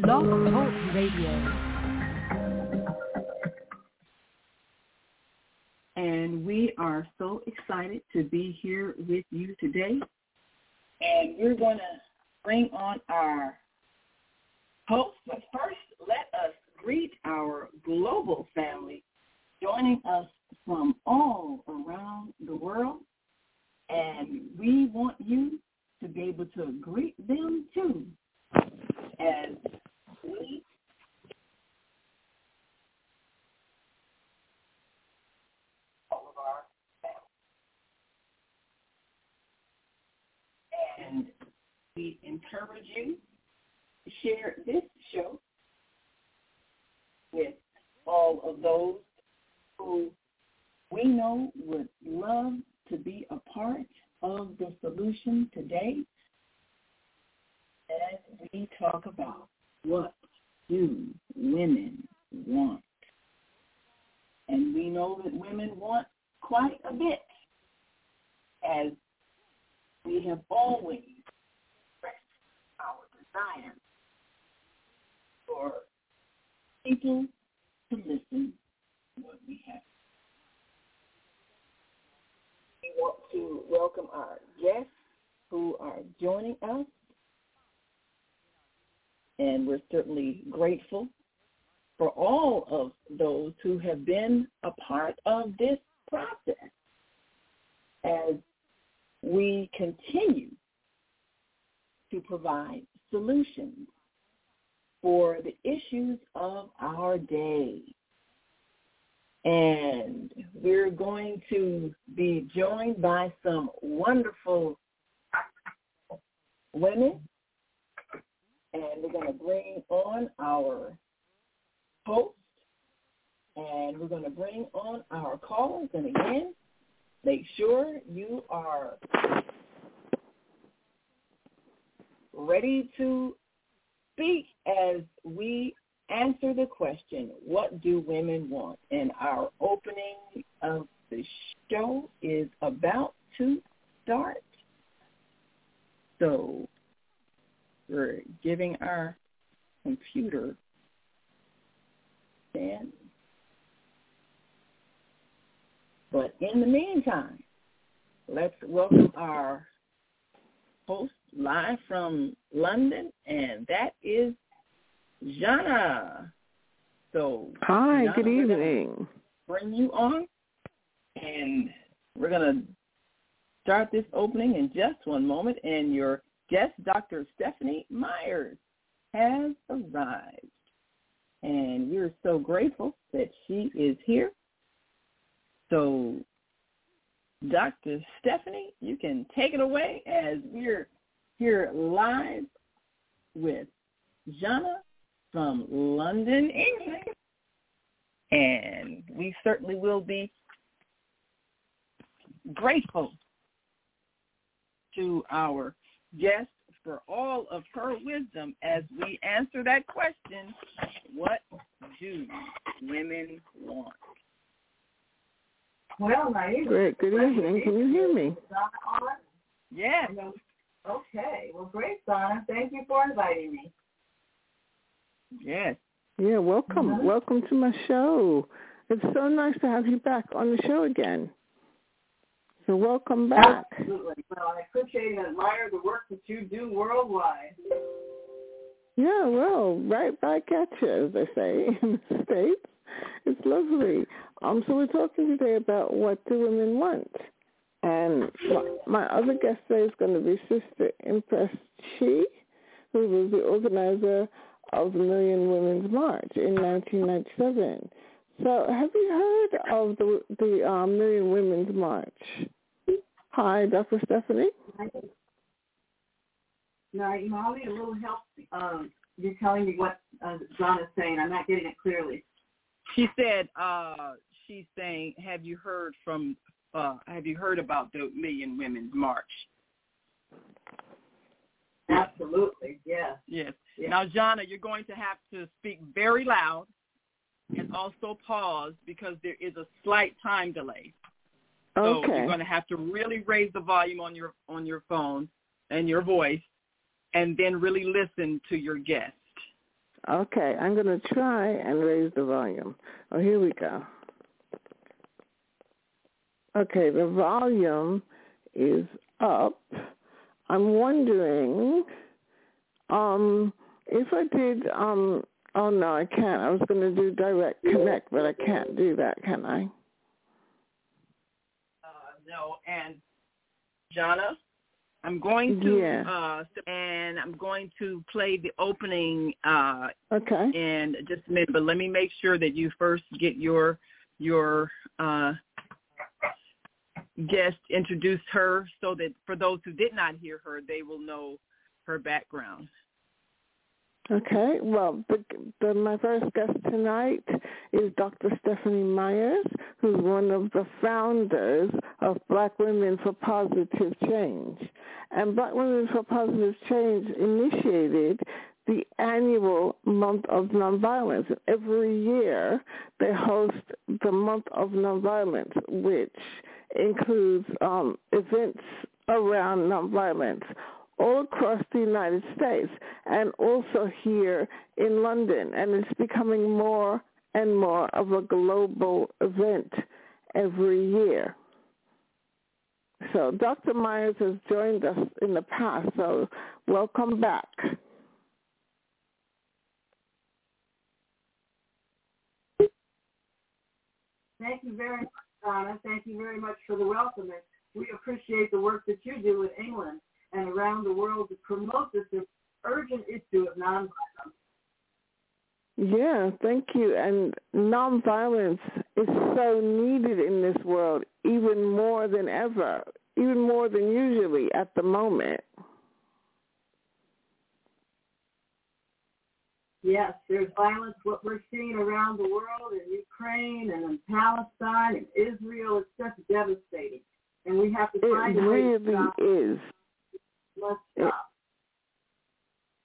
Blog Talk Radio. And we are so excited to be here with you today. And we're going to bring on our host. But first, let us greet our global family joining us from all around the world. And we want you to be able to greet them too as we all of our family. And we encourage you to share this show with all of those who we know would love to be a part of the solution today as we talk about what do women want. And we know that women want quite a bit as we have always expressed our desire for people to listen to what we have. We want to welcome our guests who are joining us and we're certainly grateful for all of those who have been a part of this process as we continue to provide solutions for the issues of our day. And we're going to be joined by some wonderful women and we're going to bring on our host, and we're going to bring on our callers. And again, make sure you are ready to speak as we answer the question, what do women want? And our opening of the show is about to start. So we're giving our computer stand. But in the meantime, let's welcome our host live from London, and that is Zhana. So, hi, Zhana, good evening. Bring you on, and we're gonna start this opening in just one moment. And your guest, Dr. Stephanie Myers, has arrived. And we're so grateful that she is here. So, Dr. Stephanie, you can take it away as we're here live with Zhana from London, England. And we certainly will be grateful to our guest for all of her wisdom as we answer that question, what do women want? Well, nice. Great. Good evening. Can you hear me? Yes. Okay. Well, great, Donna. Thank you for inviting me. Yes. Yeah, welcome. Mhm. Welcome to my show. It's so nice to have you back on the show again. So welcome back. Absolutely. Well, I appreciate and admire the work that you do worldwide. Yeah, well, right back at you, as they say in the States. It's lovely. Um, so we're talking today about what do women want. And my, my other guest today is going to be Sister Empress Chi, who was the organizer of the Million Women's March in 1997. So have you heard of the the um, Million Women's March? Hi, Dr. Stephanie. Now, you all need a little help. Um, you're telling me what uh, John is saying. I'm not getting it clearly. She said, uh, she's saying, have you heard from, uh, have you heard about the Million Women's March? Absolutely. Yes. Yes. Yeah. Now, Zhana, you're going to have to speak very loud and also pause because there is a slight time delay. So Okay. you're going to have to really raise the volume on your on your phone and your voice and then really listen to your guest. Okay, I'm going to try and raise the volume. Oh, here we go. Okay, the volume is up. I'm wondering um, if I did, um, oh no, I can't. I was going to do direct connect, but I can't do that, can I? Uh, no, and Zhana, I'm going to Yeah. uh and I'm going to play the opening uh Okay. in just a minute, but let me make sure that you first get your your uh guest introduced her so that for those who did not hear her, they will know her background. Okay. Well, the, the, my first guest tonight is Dr. Stephanie Myers, who's one of the founders of Black Women for Positive Change. And Black Women for Positive Change initiated the annual month of nonviolence. Every year they host the month of nonviolence, which includes um, events around nonviolence all across the United States and also here in London. And it's becoming more and more of a global event every year. So Dr. Myers has joined us in the past, so welcome back. Thank you very much, Donna. Thank you very much for the welcome. And we appreciate the work that you do in England and around the world to promote this urgent issue of nonviolence. Yeah, thank you. And nonviolence is so needed in this world, even more than ever, even more than usually at the moment. Yes, there's violence, what we're seeing around the world in Ukraine and in Palestine and Israel. It's just devastating. And we have to It find a way to really stop it. is. It-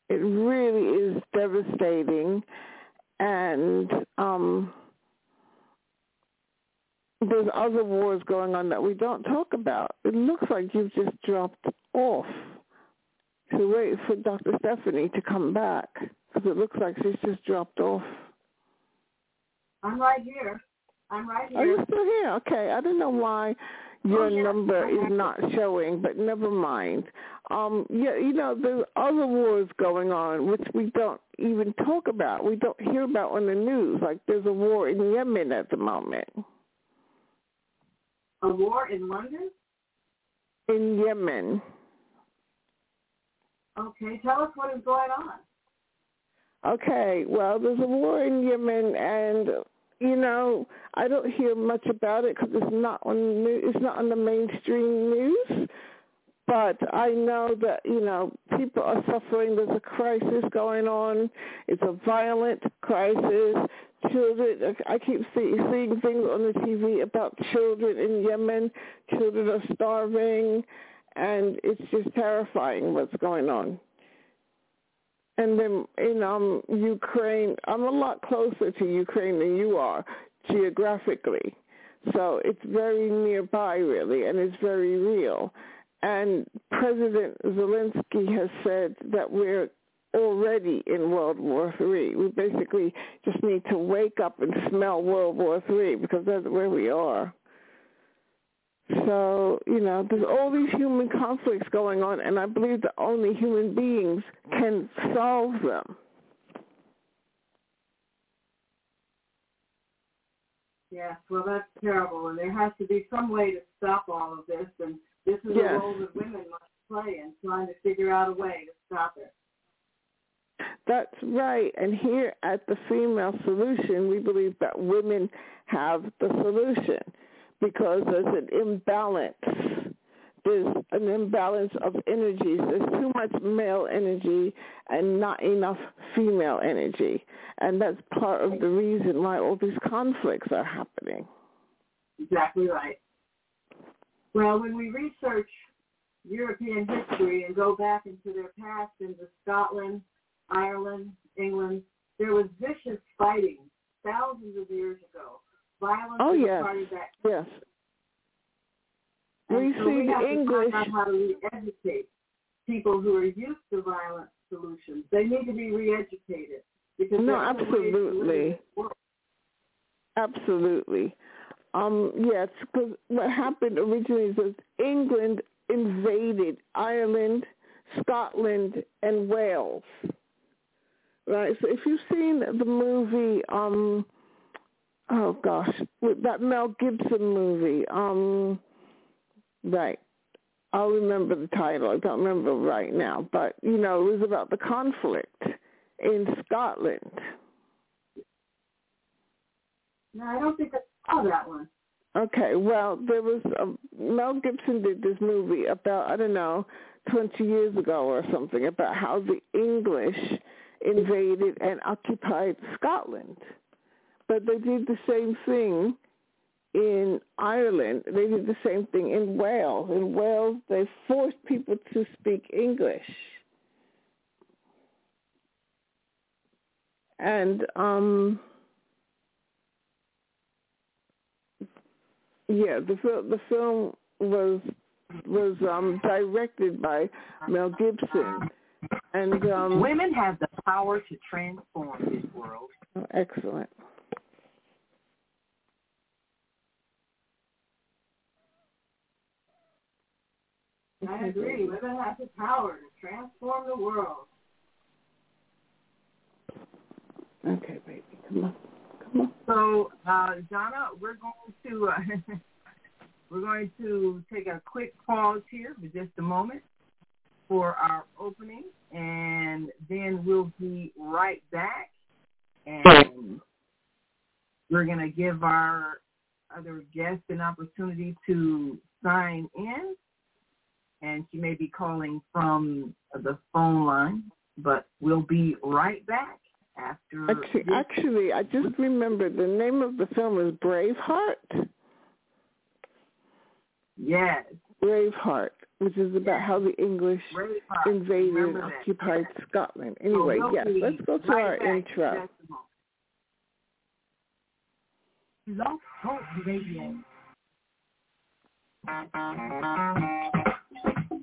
It really is devastating. And um, there's other wars going on that we don't talk about. It looks like you've just dropped off. To wait for Dr. Stephanie to come back because it looks like she's just dropped off. I'm right here. I'm right here. Are you still here? Okay. I don't know why your Oh, number is not showing, but never mind. Um, yeah, you know, there's other wars going on which we don't even talk about. We don't hear about on the news. Like there's a war in Yemen at the moment. A war in London? In Yemen. Okay, tell us what is going on. Okay, well, there's a war in Yemen, and you know, I don't hear much about it because it's not on it's not on the mainstream news. But I know that you know people are suffering. There's a crisis going on. It's a violent crisis. Children, I keep see, seeing things on the TV about children in Yemen. Children are starving, and it's just terrifying what's going on. And then in um Ukraine, I'm a lot closer to Ukraine than you are geographically. So it's very nearby really and it's very real. And President Zelensky has said that we're already in World War Three. We basically just need to wake up and smell World War Three because that's where we are. So, you know, there's all these human conflicts going on, and I believe that only human beings can solve them. Yes, well, that's terrible, and there has to be some way to stop all of this, and this is Yes. the role that women must play in trying to figure out a way to stop it. That's right. And here at the Female Solution, we believe that women have the solution because there's an imbalance. There's an imbalance of energies. There's too much male energy and not enough female energy. And that's part of the reason why all these conflicts are happening. Exactly right. Well, when we research European history and go back into their past, into Scotland, Ireland, England, there was vicious fighting thousands of years ago. Violence Oh, was yes. part of that. Yes. And We so see we have the to English find out how to re-educate people who are used to violent solutions. They need to be re-educated because no, that's the way to live in absolutely, absolutely. Um, yes, because what happened originally is that England invaded Ireland, Scotland, and Wales. Right. So if you've seen the movie, um, oh gosh, with that Mel Gibson movie, um, right. I'll remember the title. I don't remember right now, but you know, it was about the conflict in Scotland. No, I don't think I saw that one. Okay, well, there was a, Mel Gibson did this movie about I don't know, twenty years ago or something about how the English invaded and occupied Scotland, but they did the same thing in Ireland. They did the same thing in Wales. In Wales, they forced people to speak English. And um yeah, the film the film was was um directed by Mel Gibson. And um Women have the power to transform this world. oh, excellent. I agree. Women have the power to transform the world. Okay, baby, come on, come on. So, uh, Donna, we're going to uh, we're going to take a quick pause here for just a moment for our opening, and then we'll be right back. And we're going to give our other guests an opportunity to sign in, and she may be calling from the phone line, but we'll be right back after. Actually, this actually, I just remembered the name of the film is Braveheart. Yes, Braveheart, which is about how the English Braveheart. invaded and Remember that. occupied. Scotland. So Anyway, we'll yes, let's go to right our intro. just a moment. Blog Talk Radio.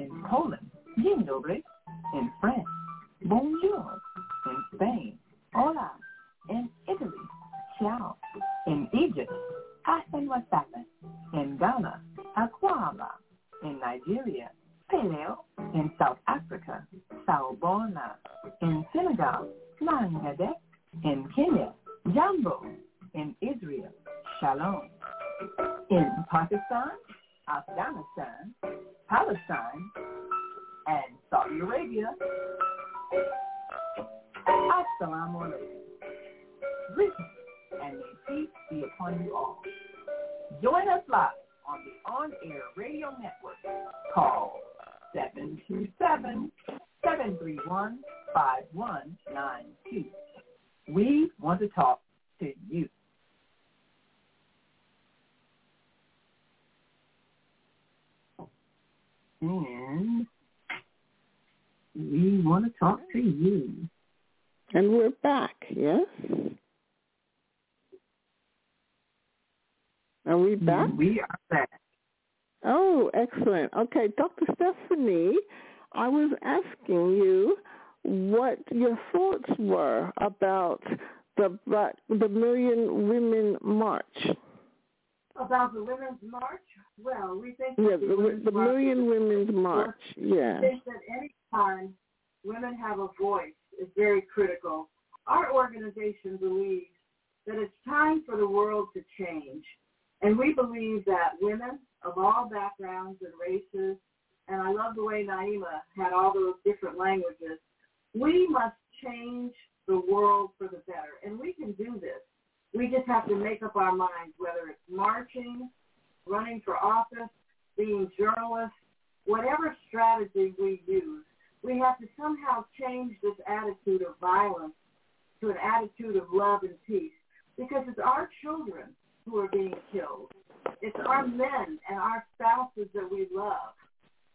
In Poland, Dzień dobry. In France, Bonjour. In Spain, Hola. In Italy, Ciao. In Egypt, Hassan Wasala. In Ghana, Akwaaba. In Nigeria, Peleo. In South Africa, Sawubona. In Senegal, Nangadek. In Kenya, Jambo. In Israel, Shalom. In Pakistan, Afghanistan, Palestine, and Saudi Arabia. Assalamu alaikum. And may peace be upon you all. Join us live on the On Air Radio Network. Call 727-731-5192. We want to talk to you. And we want to talk to you. And we're back, yes? Are we mm, back? We are back. Oh, excellent. Okay, Dr. Stephanie, I was asking you what your thoughts were about the Black, the Million Women March. About the Women's March? Well, we think Yeah, the, the, March Million is- Women's March. Yeah. We think that any time women have a voice is very critical. Our organization believes that it's time for the world to change. And we believe that women of all backgrounds and races, and I love the way Naima had all those different languages, we must change the world for the better. And we can do this. We just have to make up our minds, whether it's marching, running for office, being journalists, whatever strategy we use, we have to somehow change this attitude of violence to an attitude of love and peace because it's our children who are being killed. It's our men and our spouses that we love,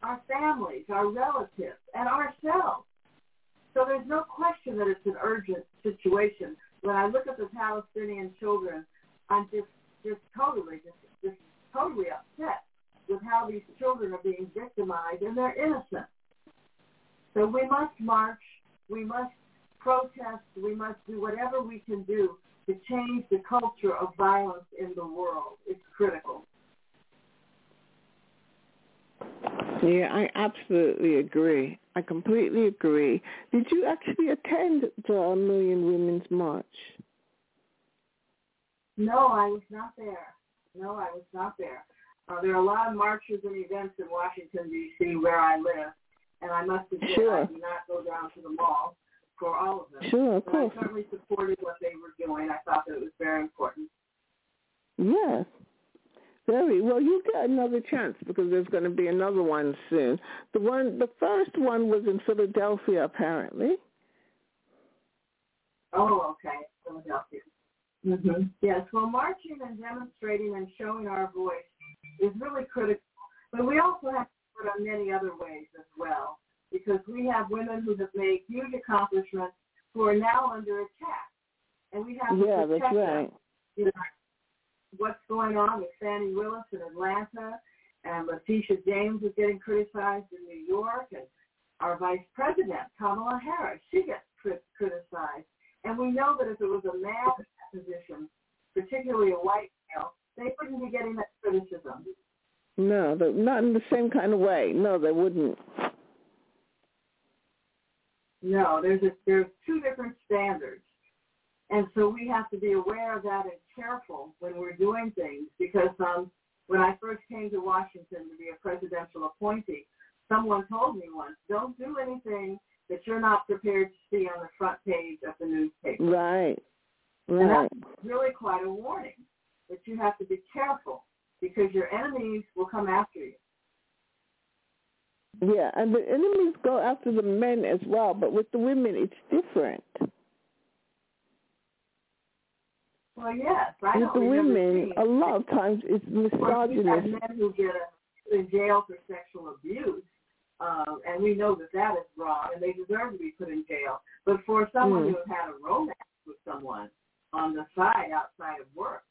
our families, our relatives, and ourselves. So there's no question that it's an urgent situation. When I look at the Palestinian children, I'm just, just totally, just, just totally upset with how these children are being victimized, and they're innocent. So we must march, we must protest, we must do whatever we can do to change the culture of violence in the world. It's critical. Yeah, I absolutely agree. I completely agree. Did you actually attend the Million Women's March? No, I was not there. No, I was not there. Uh, there are a lot of marches and events in Washington, D.C., where I live, and I must admit Sure. I do not go down to the mall for all of them. Sure, of But I certainly supported what they were doing. I thought that it was very important. Yes. Very well. You get another chance because there's going to be another one soon. The one, the first one was in Philadelphia, apparently. Oh, okay. Philadelphia. Mm-hmm. Yes, well, marching and demonstrating and showing our voice is really critical. But we also have to put on many other ways as well, because we have women who have made huge accomplishments who are now under attack. And we have to Yeah, protect that's them. right. You know, what's going on with Fani Willis in Atlanta, and Letitia James is getting criticized in New York, and our vice president, Kamala Harris, she gets criticized. And we know that if it was a that position, particularly a white male, they wouldn't be getting that criticism. No, not in the same kind of way. No, they wouldn't. No, there's a, there's two different standards. And so we have to be aware of that and careful when we're doing things because um, when I first came to Washington to be a presidential appointee, someone told me once, don't do anything that you're not prepared to see on the front page of the newspaper. Right. And that's really quite a warning that you have to be careful because your enemies will come after you. Yeah, and the enemies go after the men as well, but with the women it's different. Well, yes, I with the women, a lot of times it's Of misogynist. men who get in jail for sexual abuse, um, and we know that that is wrong, and they deserve to be put in jail. But for someone Mm. who has had a romance with someone on the side outside of work,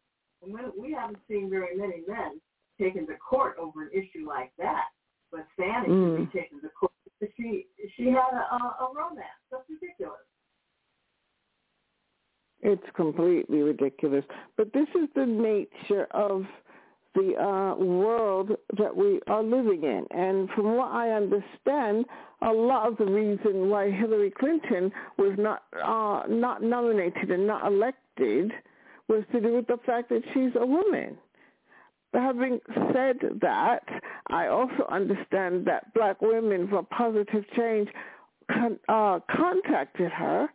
and we, we haven't seen very many men taken to court over an issue like that. But Fani Mm. should be taken to court. She she had a, a, a romance. That's ridiculous. It's completely ridiculous. But this is the nature of the uh, world that we are living in. And from what I understand, a lot of the reason why Hillary Clinton was not uh, not nominated and not elected was to do with the fact that she's a woman. Having said that, I also understand that black women for positive change con- uh, contacted her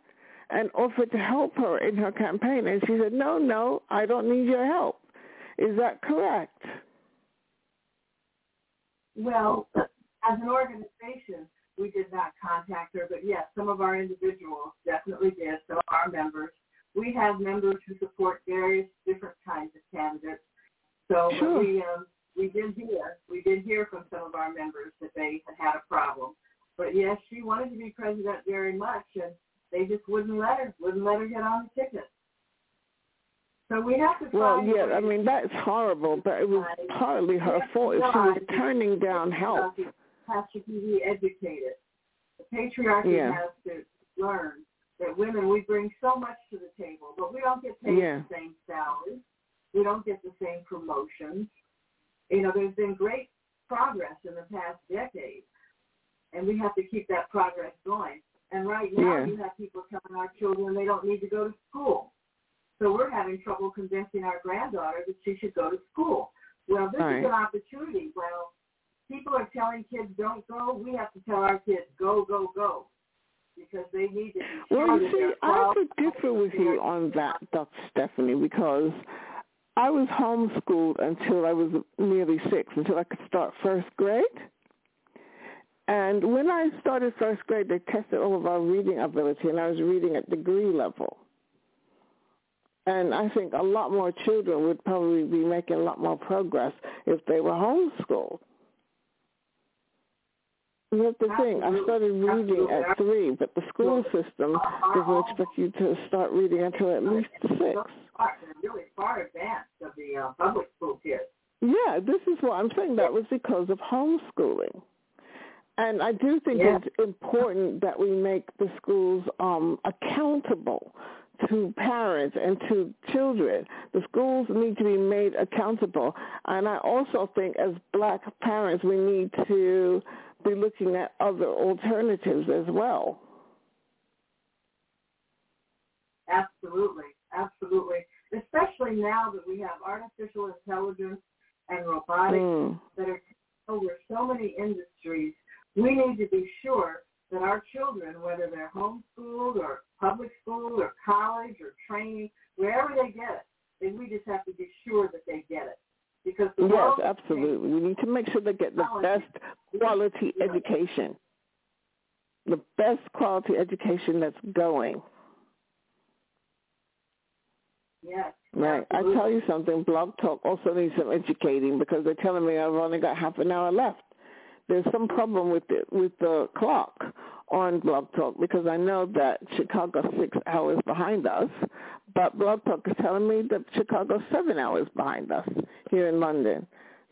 and offered to help her in her campaign. And she said, no, no, I don't need your help. Is that correct? Well, as an organization, we did not contact her, but yes, some of our individuals definitely did. Some of our members. We have members who support various different kinds of candidates. So Sure. we um, we did hear we did hear from some of our members that they had had a problem. But yes, she wanted to be president very much, and they just wouldn't let her wouldn't let her get on the ticket. So we have to Well, yeah, I mean that's horrible, but it was partly her fault if she was turning down help. has to be educated. The patriarchy Yeah. has to learn that women we bring so much to the table, but we don't get paid Yeah. the same salaries. We don't get the same promotions. You know, there's been great progress in the past decade, and we have to keep that progress going. And right now, Yeah. you have people telling our children they don't need to go to school. So we're having trouble convincing our granddaughter that she should go to school. Well, this is an opportunity. Well, people are telling kids don't go. We have to tell our kids go, go, go, because they need to be Well, you see, I qualified differ with you on that, Dr. Stephanie, because I was homeschooled until I was nearly six, until I could start first grade. And when I started first grade, they tested all of our reading ability, and I was reading at degree level. And I think a lot more children would probably be making a lot more progress if they were homeschooled. Have to think, I started reading at three, but the school system doesn't expect you to start reading until at least six. Really far advanced of the uh, public school kids. Yeah, this is what I'm saying. That was because of homeschooling. And I do think Yeah. it's important that we make the schools um, accountable to parents and to children. The schools need to be made accountable. And I also think as black parents, we need to be looking at other alternatives as well. Absolutely, absolutely. Especially now that we have artificial intelligence and robotics Mm. that are over so many industries, we need to be sure that our children, whether they're homeschooled or public school or college or training, wherever they get it, then we just have to be sure that they get it. Because the Yes, absolutely. We need to make sure they get the best quality education. The best quality education that's going. Yes. Right. I tell you something, Blog Talk also needs some educating because they're telling me I've only got half an hour left. There's some problem with the with the clock on Blog Talk because I know that Chicago's six hours behind us, but Blog Talk is telling me that Chicago's seven hours behind us here in London.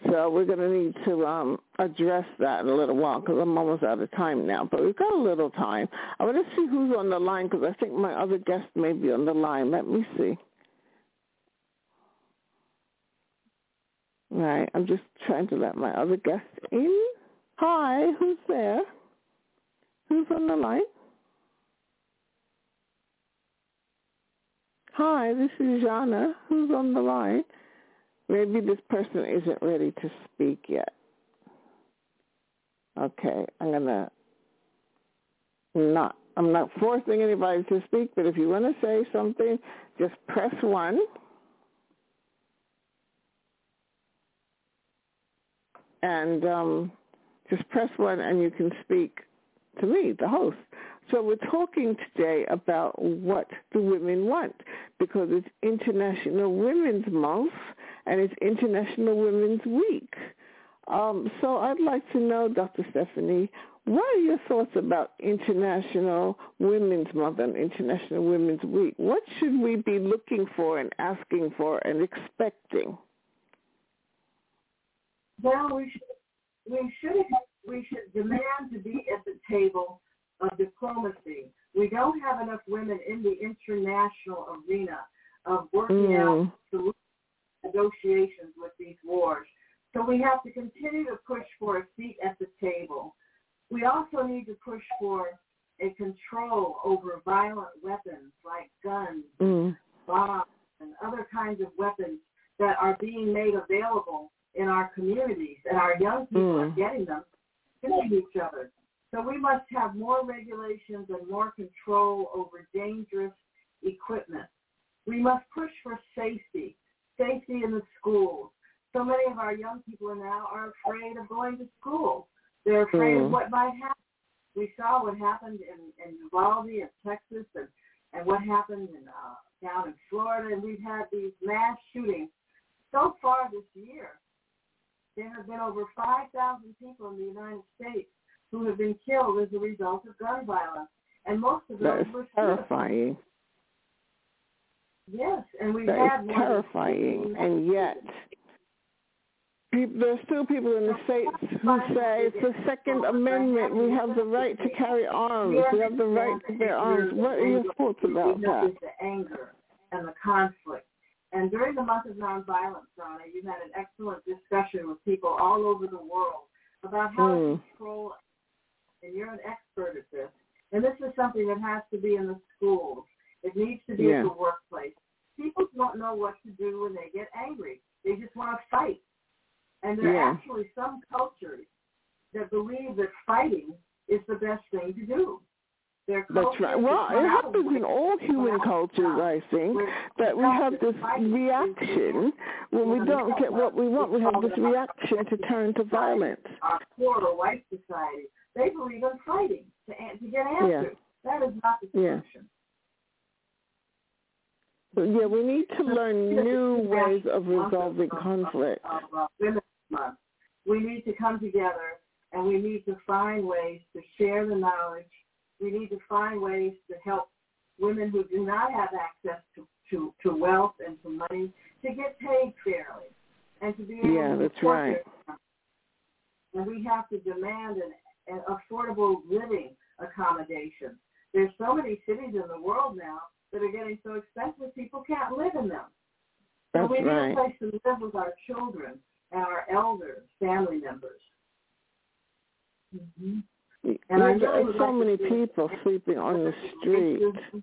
So we're going to need to um, address that in a little while because I'm almost out of time now. But we've got a little time. I want to see who's on the line because I think my other guest may be on the line. Let me see. Right, I'm just trying to let my other guest in. Hi, who's there? Who's on the line? Hi, this is Zhana. Who's on the line? Maybe this person isn't ready to speak yet. Okay, I'm gonna not. I'm not forcing anybody to speak, but if you want to say something, just press one. and um, just press one and you can speak to me, the host. So we're talking today about what do women want because it's International Women's Month and it's International Women's Week. Um, so I'd like to know, Dr. Stephanie, what are your thoughts about International Women's Month and International Women's Week? What should we be looking for and asking for and expecting? Well, we should we should we should demand to be at the table of diplomacy. We don't have enough women in the international arena of working Mm. out solutions, negotiations with these wars. So we have to continue to push for a seat at the table. We also need to push for a control over violent weapons like guns, Mm. bombs, and other kinds of weapons that are being made available in our communities, and our young people are Mm. getting them, killing each other. So we must have more regulations and more control over dangerous equipment. We must push for safety, safety in the schools. So many of our young people now are afraid of going to school. They're afraid Mm. of what might happen. We saw what happened in, in Uvalde in Texas and, and what happened in, uh, down in Florida. And we've had these mass shootings. So far this year, there have been over 5,000 people in the United States who have been killed as a result of gun violence. And most of those were suicides. terrifying. Yes, and we've That had is terrifying. 50 And yet, people, there's still people in the states who say it's the Second Amendment. We have the right to carry arms. We have the right to bear arms. What are your thoughts about that? the anger and the conflict. And during the month of nonviolence, Donna, you had an excellent discussion with people all over the world about how Hmm. to control, and you're an expert at this. And this is something that has to be in the schools. It needs to be Yeah. at the workplace. People don't know what to do when they get angry. They just want to fight. And there Yeah. are actually some cultures that believe that fighting is the best thing to do. That's right. Well, it happens in all human cultures, I think, that we have this reaction when we don't get what we want. We have this reaction to turn to violence. our poor white society, they believe in fighting to, to get answers. That is not the solution. So, yeah, we need to learn new ways of resolving conflict. Uh. We need to come together and we need to find ways to share the knowledge. We need to find ways to help women who do not have access to, to, to wealth and to money to get paid fairly and to be able Yeah, to that's right. and we have to demand an, an affordable living accommodation. There's so many cities in the world now that are getting so expensive people can't live in them. So That's we need right. a place to live with our children and our elders, family members. Mm-hmm. And I Yeah, really There's would so many people sleeping on the street. Racism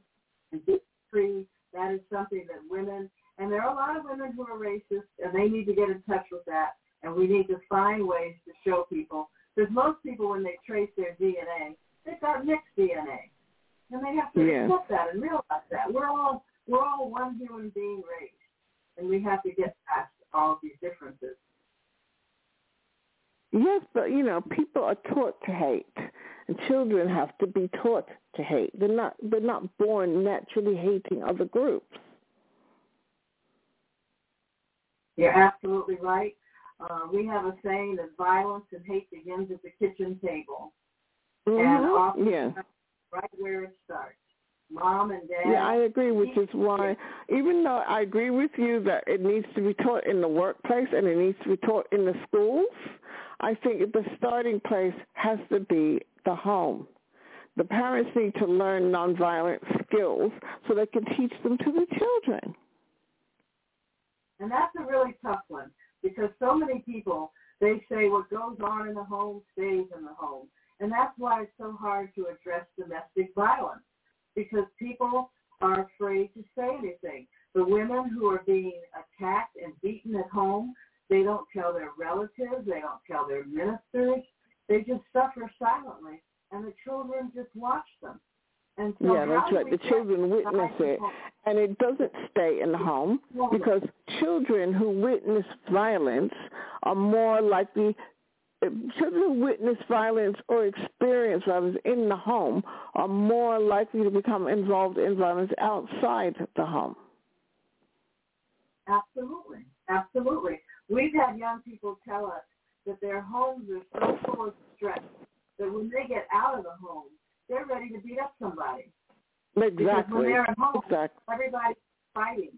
and history, that is something that women, and there are a lot of women who are racist, and they need to get in touch with that. And we need to find ways to show people, because most people, when they trace their DNA, they've got mixed DNA, and they have to Yeah. accept that and realize that we're all we're all one human being race, and we have to get past all of these differences. Yes, but you know, people are taught to hate, and children have to be taught to hate. They're not they're not born naturally hating other groups. You're absolutely right. Uh, we have a saying that violence and hate begins at the kitchen table, and Mhm. often Yeah. right where it starts. Mom and dad. Yeah, I agree, which is why, even though I agree with you that it needs to be taught in the workplace and it needs to be taught in the schools, I think the starting place has to be the home. The parents need to learn nonviolent skills so they can teach them to the children. And that's a really tough one because so many people, they say what goes on in the home stays in the home. And that's why it's so hard to address domestic violence because people are afraid to say anything. The women who are being attacked and beaten at home, they don't tell their relatives, they don't tell their ministers, they just suffer silently and the children just watch them. And so Yeah, that's right. The children witness it, and it doesn't stay in the home because children who witness violence are more likely children who witness violence or experience violence in the home are more likely to become involved in violence outside the home. Absolutely. Absolutely. We've had young people tell us that their homes are so full of stress that when they get out of the home, they're ready to beat up somebody. Exactly. Because when they're at home, Exactly. everybody's fighting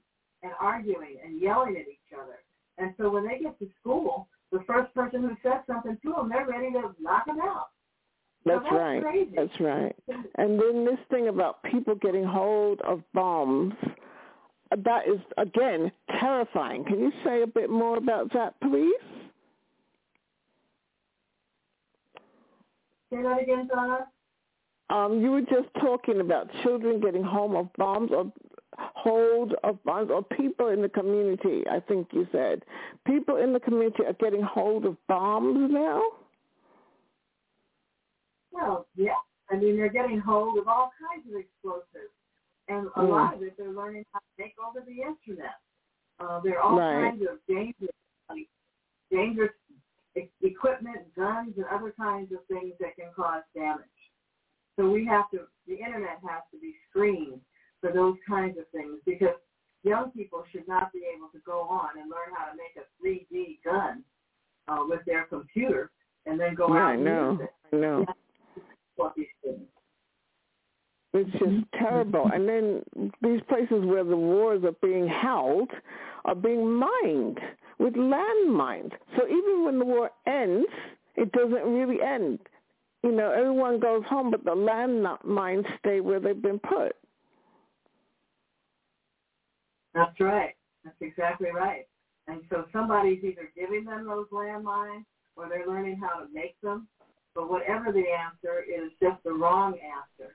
and arguing and yelling at each other. And so when they get to school, the first person who says something to them, they're ready to knock them out. So That's that's right. crazy. That's right. And then this thing about people getting hold of bombs, that is, again, terrifying. Can you say a bit more about that, please? Say that again, Donna. Um, you were just talking about children getting home of bombs or hold of bombs or people in the community, I think you said. People in the community are getting hold of bombs now? Well, yeah. I mean, they're getting hold of all kinds of explosives. And a Mm. lot of it, they're learning how to make over the internet. Uh, there are all Right. kinds of dangerous, like, dangerous e- equipment, guns, and other kinds of things that can cause damage. So we have to, the internet has to be screened for those kinds of things because young people should not be able to go on and learn how to make a 3D gun uh, with their computer and then go Yeah, out I and use it. I know. What these things. It's just mm-hmm. terrible. And then these places where the wars are being held are being mined with landmines. So even when the war ends, it doesn't really end. You know, everyone goes home, but the landmines stay where they've been put. That's right. That's exactly right. And so somebody's either giving them those landmines or they're learning how to make them. But whatever the answer, it is just the wrong answer.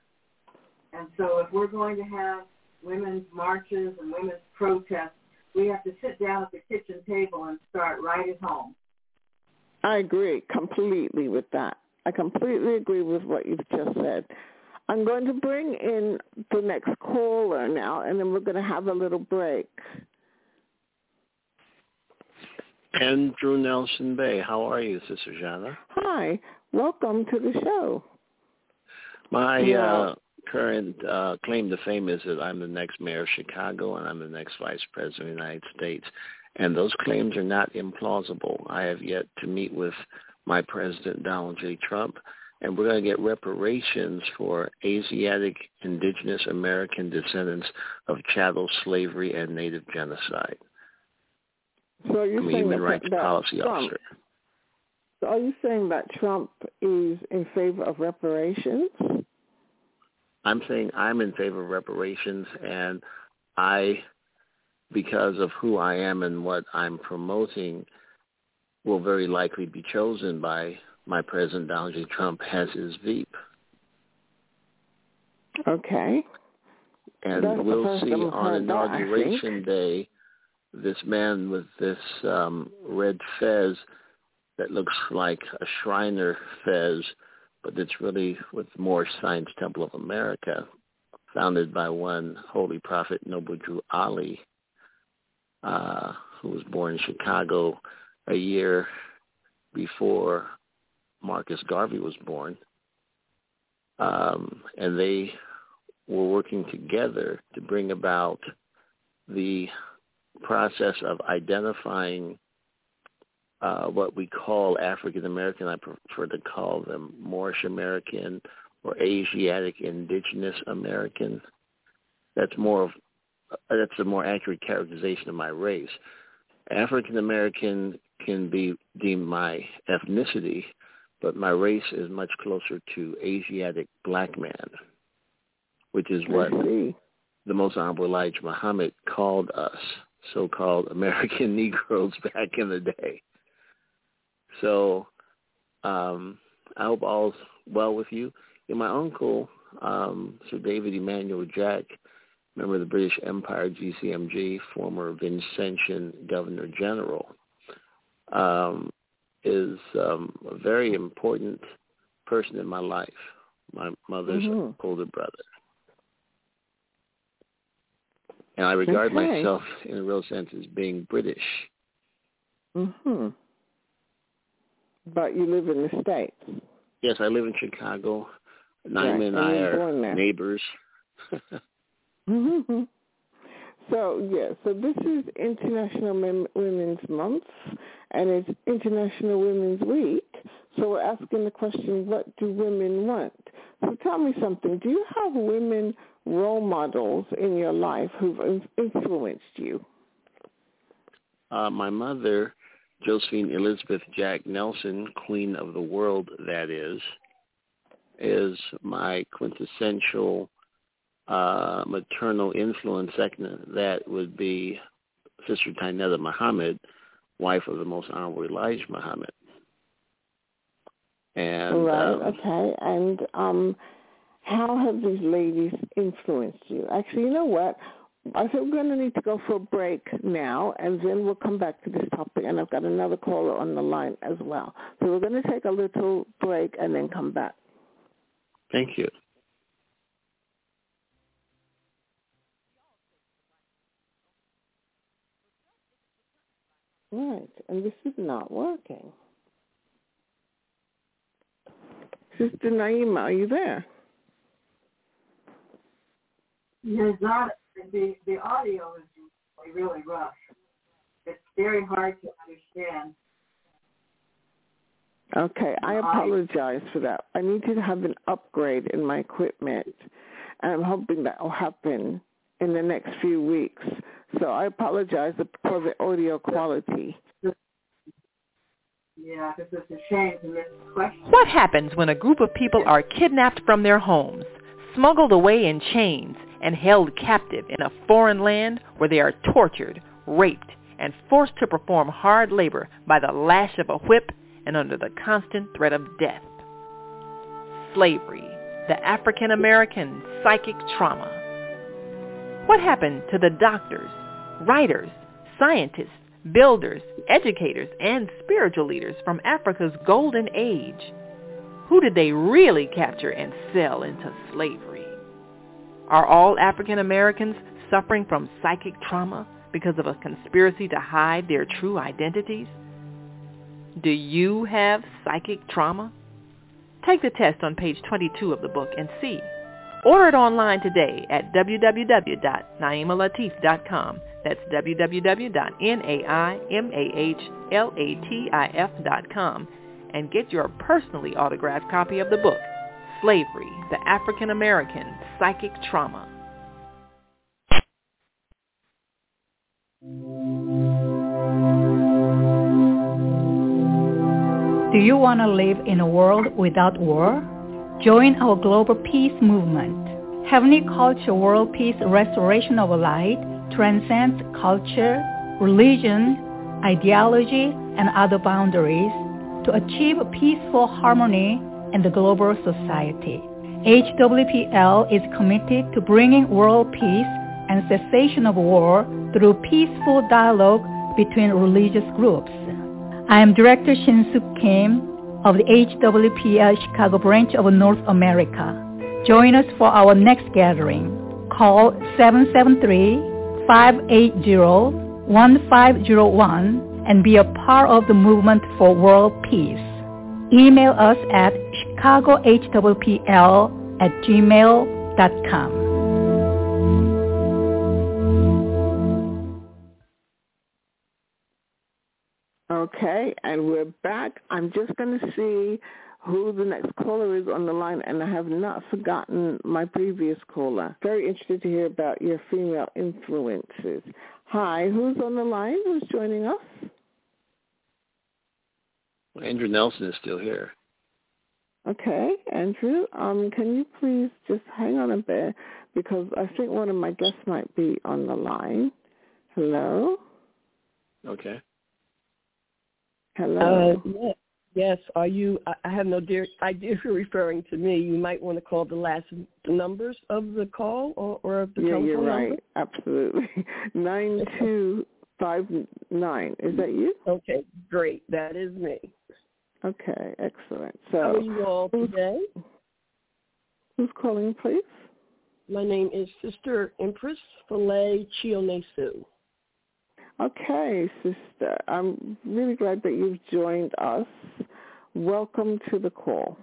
And so if we're going to have women's marches and women's protests, we have to sit down at the kitchen table and start right at home. I agree completely with that. I completely agree with what you've just said. I'm going to bring in the next caller now, and then we're going to have a little break. Andrew Nelson Bay, how are you, Sister Zhana? Hi, welcome to the show. My Yeah. uh, current uh, claim to fame is that I'm the next mayor of Chicago and I'm the next vice president of the United States. And those claims are not implausible. I have yet to meet with my president, Donald J. Trump, and we're going to get reparations for Asiatic, indigenous American descendants of chattel slavery and native genocide. So are you I'm a saying human that, rights that policy Trump, officer. So are you saying that Trump is in favor of reparations? I'm saying I'm in favor of reparations, and I, because of who I am and what I'm promoting, will very likely be chosen by my president Donald J. Trump as his Veep, Okay. and That's we'll see on heard that, inauguration day this man with this um, red fez that looks like a Shriner fez, but it's really with Moorish Science Temple of America, founded by one holy prophet, Noble Drew Ali, uh, who was born in Chicago a year before Marcus Garvey was born. Um, and they were working together to bring about the process of identifying uh, what we call African American. I prefer to call them Moorish American or Asiatic Indigenous American. That's more of that's a more accurate characterization of my race. African American can be deemed my ethnicity, but my race is much closer to Asiatic black man, which is what the Most Honorable Elijah Muhammad called us, so-called American Negroes back in the day. So um, I hope all's well with you. And my uncle, um, Sir David Emmanuel Jack, member of the British Empire, GCMG, former Vincentian Governor General, um, is um, a very important person in my life, my mother's Mhm. older brother. And I regard Okay. myself, in a real sense, as being British. Mhm. But you live in the states. Yes, I live in Chicago. Naima Right, and I are neighbors. Mhm. So yeah, so this is International Mem- Women's Month, and it's International Women's Week. So we're asking the question, what do women want? So tell me something. Do you have women role models in your life who've influenced you? uh, my mother, Josephine Elizabeth Jack Nelson, Queen of the World, that is, is my quintessential uh, maternal influence. Second, that would be Sister Tynnetta Muhammad, wife of the Most Honorable Elijah Muhammad. And right. um, okay. And um, how have these ladies influenced you? Actually, you know what? I think we're going to need to go for a break now, and then we'll come back to this topic. And I've got another caller on the line as well. So we're going to take a little break and then come back. thank you. Right. And this is not working. Sister Naima, are you there? There's not the the audio is really rough. It's very hard to understand. Okay, I uh, apologize for that. I need to have an upgrade in my equipment, and I'm hoping that will happen in the next few weeks. So I apologize for the audio quality. Yeah, because it's a shame to miss the question. What happens when a group of people are kidnapped from their homes, smuggled away in chains, and held captive in a foreign land where they are tortured, raped, and forced to perform hard labor by the lash of a whip and under the constant threat of death. Slavery, the African American psychic trauma. What happened to the doctors, writers, scientists, builders, educators, and spiritual leaders from Africa's golden age? Who did they really capture and sell into slavery? Are all African Americans suffering from psychic trauma because of a conspiracy to hide their true identities? Do you have psychic trauma? Take the test on page 22 of the book and see. Order it online today at www.naimalatif.com. That's www.naimalatif.com and get your personally autographed copy of the book, Slavery, the African American Psychic Trauma. Do you want to live in a world without war? Join our global peace movement. Heavenly Culture World Peace Restoration of Light transcends culture, religion, ideology, and other boundaries to achieve peaceful harmony in the global society. HWPL is committed to bringing world peace and cessation of war through peaceful dialogue between religious groups. I am Director Shin-Suk Kim of the HWPL Chicago branch of North America. Join us for our next gathering. Call 773-580-1501 and be a part of the movement for world peace. Email us at chicagohwpl at gmail.com. Okay, and we're back. I'm just going to see who the next caller is on the line, and I have not forgotten my previous caller. Very interested to hear about your female influences. Hi, who's on the line? Who's joining us? Well, Andrew Nelson is still here. Okay, Andrew, um, can you please just hang on a bit because I think one of my guests might be on the line. Hello? Okay. Hello. Uh, yes, yes. Are you? I, I have no dear, idea if you're referring to me. You might want to call the last the numbers of the call or, or of the yeah, telephone you're right. number. Absolutely. Nine two five nine. Is that you? Okay, great. That is me. Okay, excellent. So, How are you all today? Who's calling, please? My name is Sister Empress Phile Chionesu. Okay, sister. I'm really glad that you've joined us. Welcome to the call.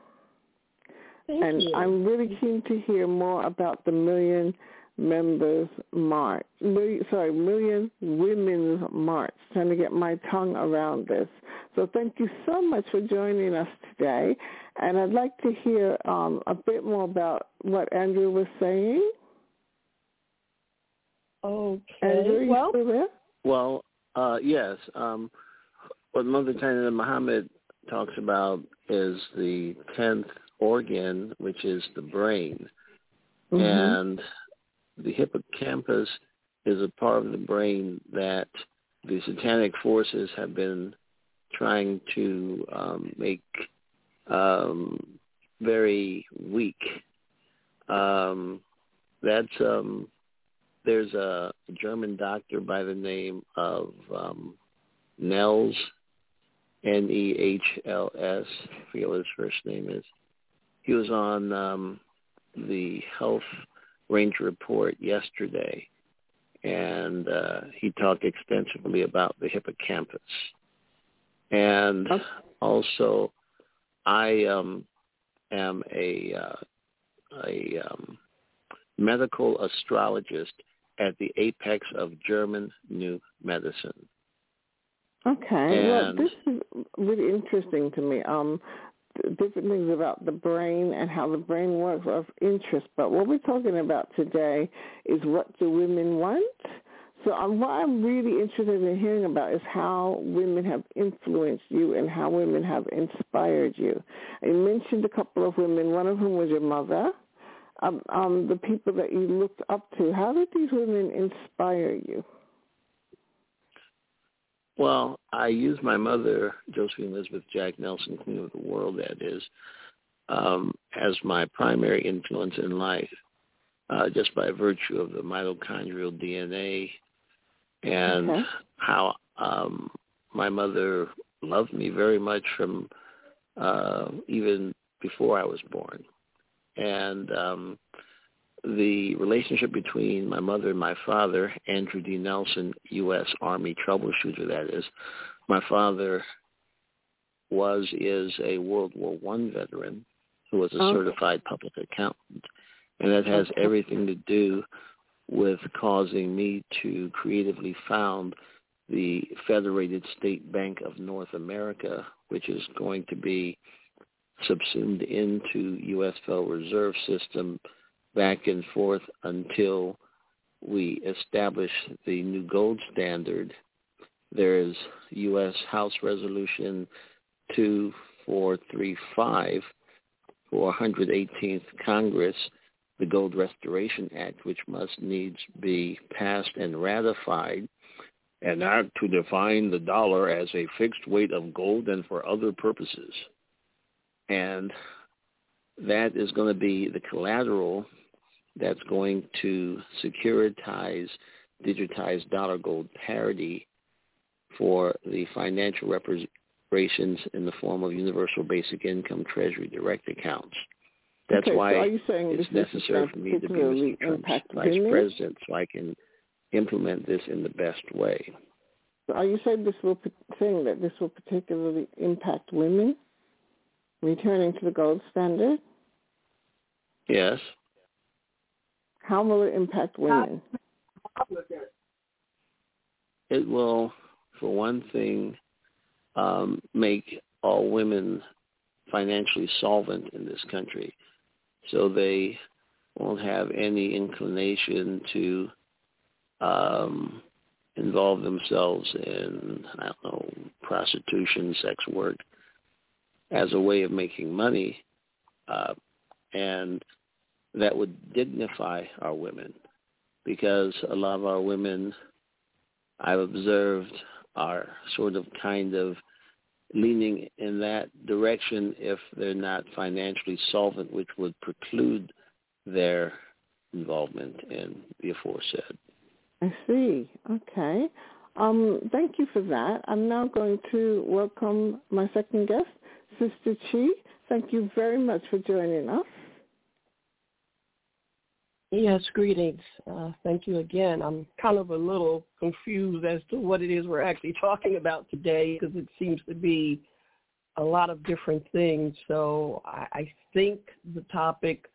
Thank and you. I'm really keen to hear more about the Million Members March. Million, sorry, Million Women's March. Trying to get my tongue around this. So thank you so much for joining us today. And I'd like to hear um, a bit more about what Andrew was saying. Okay. Andrew, are you well, still there? Well, uh, yes. Um, what Mother Taina Muhammad talks about is the tenth organ, which is the brain, Mhm. and the hippocampus is a part of the brain that the satanic forces have been trying to um, make um, very weak. Um, that's um, there's a German doctor by the name of um, Nehls, N-E-H-L-S. I forget what his first name is. He was on um, the Health Ranger Report yesterday, and uh, he talked extensively about the hippocampus. And also, I um, am a uh, a um, medical astrologist at the apex of German New Medicine. Okay, well, this is really interesting to me. Um, different things about the brain and how the brain works are of interest. But what we're talking about today is what do women want? So um, what I'm really interested in hearing about is how women have influenced you and how women have inspired you. You mentioned a couple of women. One of whom was your mother. Um, um, the people that you looked up to. How did these women inspire you? Well, I use my mother, Josephine Elizabeth Jack Nelson, Queen of the World, that is, um, as my primary influence in life, uh, just by virtue of the mitochondrial DNA and okay. how um, my mother loved me very much from uh, even before I was born. And um, the relationship between my mother and my father, Andrew D. Nelson, U.S. Army troubleshooter, that is. My father was, is a World War One veteran who was a okay. certified public accountant. And that has everything to do with causing me to creatively found the Federated State Bank of North America, which is going to be subsumed into U.S. Federal Reserve System back and forth until we establish the new gold standard. There is U.S. House Resolution 2435 for 118th Congress, the Gold Restoration Act, which must needs be passed and ratified, an act to define the dollar as a fixed weight of gold and for other purposes. And that is going to be the collateral that's going to securitize digitized dollar gold parity for the financial reparations in the form of universal basic income treasury direct accounts. That's okay, why so it's necessary for me to be Mr. Trump's vice president so I can implement this in the best way. So are you saying this will saying that this will particularly impact women returning to the gold standard? Yes. How will it impact women? It will, for one thing, um, make all women financially solvent in this country. So they won't have any inclination to um, involve themselves in, I don't know, prostitution, sex work as a way of making money. Uh, and that would dignify our women because a lot of our women I've observed are sort of kind of leaning in that direction if they're not financially solvent, which would preclude their involvement in the aforesaid. I see. Okay. Um, thank you for that. I'm now going to welcome my second guest, Sister Chi. Thank you very much for joining us. Yes, greetings. Uh, thank you again. I'm kind of a little confused as to what it is we're actually talking about today because it seems to be a lot of different things. So I, I think the topic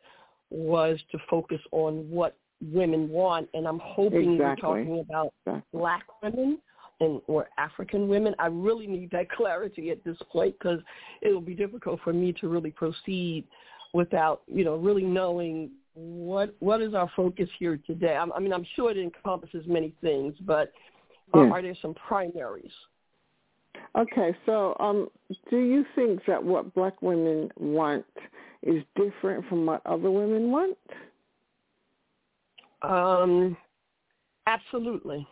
was to focus on what women want, and I'm hoping exactly. we're talking about exactly. black women and or African women. I really need that clarity at this point because it will be difficult for me to really proceed without you know really knowing what what is our focus here today? I, I mean, I'm sure it encompasses many things, but uh, yeah. are there some primaries? Okay, so um, do you think that what black women want is different from what other women want? Um, absolutely.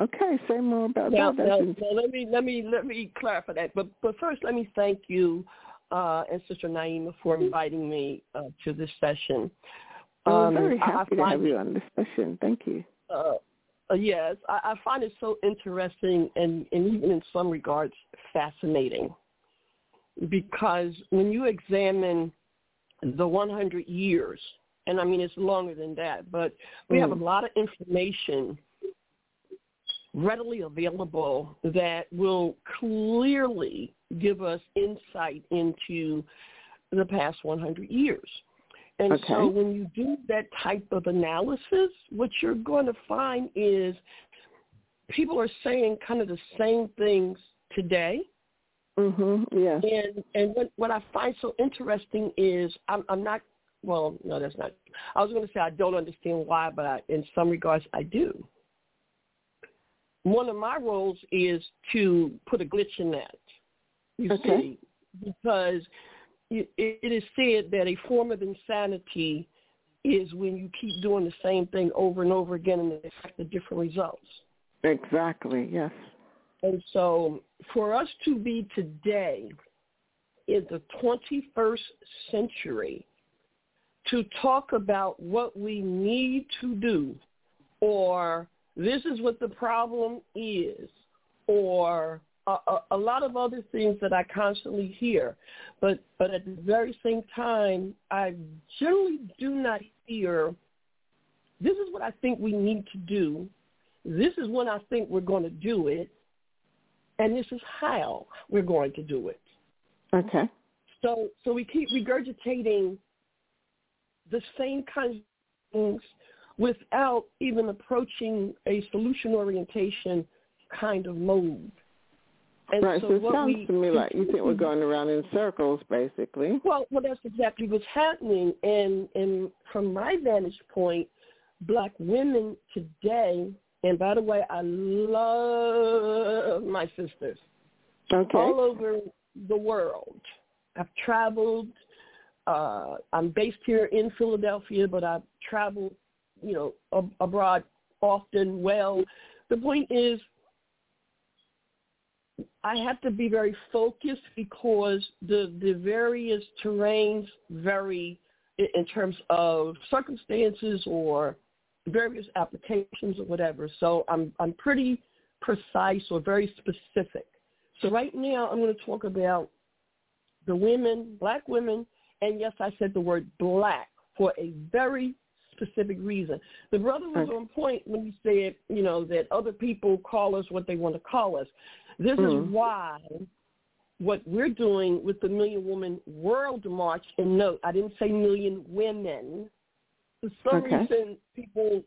Okay, say more about now, that. Now, now, let me let me let me clarify that. But but first, let me thank you uh, and Sister Naima for inviting me uh, to this session. Um, I'm very happy to have you on this session. Thank you. Uh, uh, yes, I, I, find it so interesting and, and even in some regards fascinating because when you examine the 100 years, and I mean it's longer than that, but we mm. have a mm. lot of information readily available that will clearly give us insight into the past 100 years. And Okay. so when you do that type of analysis, what you're going to find is people are saying kind of the same things today. Mhm. Yes. And and what what I find so interesting is I'm I'm not well no that's not I was going to say I don't understand why but I, in some regards I do. One of my roles is to put a glitch in that. You Okay. see, because it, it is said that a form of insanity is when you keep doing the same thing over and over again and expect a different results. Exactly. Yes. And so for us to be today in the 21st century to talk about what we need to do or this is what the problem is or a, a, a lot of other things that I constantly hear. But but at the very same time, I generally do not hear this is what I think we need to do. This is when I think we're going to do it. And this is how we're going to do it. Okay. So so we keep regurgitating the same kinds of things without even approaching a solution orientation kind of mode. And right. So, it what sounds we- to me like you think we're going around in circles, basically. Well, well, that's exactly what's happening. And and from my vantage point, black women today, and by the way, I love my sisters Okay. all over the world. I've traveled. Uh, I'm based here in Philadelphia, but I've traveled, you know, ab- abroad often. Well, the point is, I have to be very focused because the the various terrains vary i- in terms of circumstances or various applications or whatever. So I'm I'm pretty precise or very specific. So right now I'm going to talk about the women, black women, and yes, I said the word black for a very specific reason. The brother was on point when he said, you know, that other people call us what they want to call us. This Mhm. is why what we're doing with the Million Woman World March, and note, I didn't say million women. For some Okay. reason, people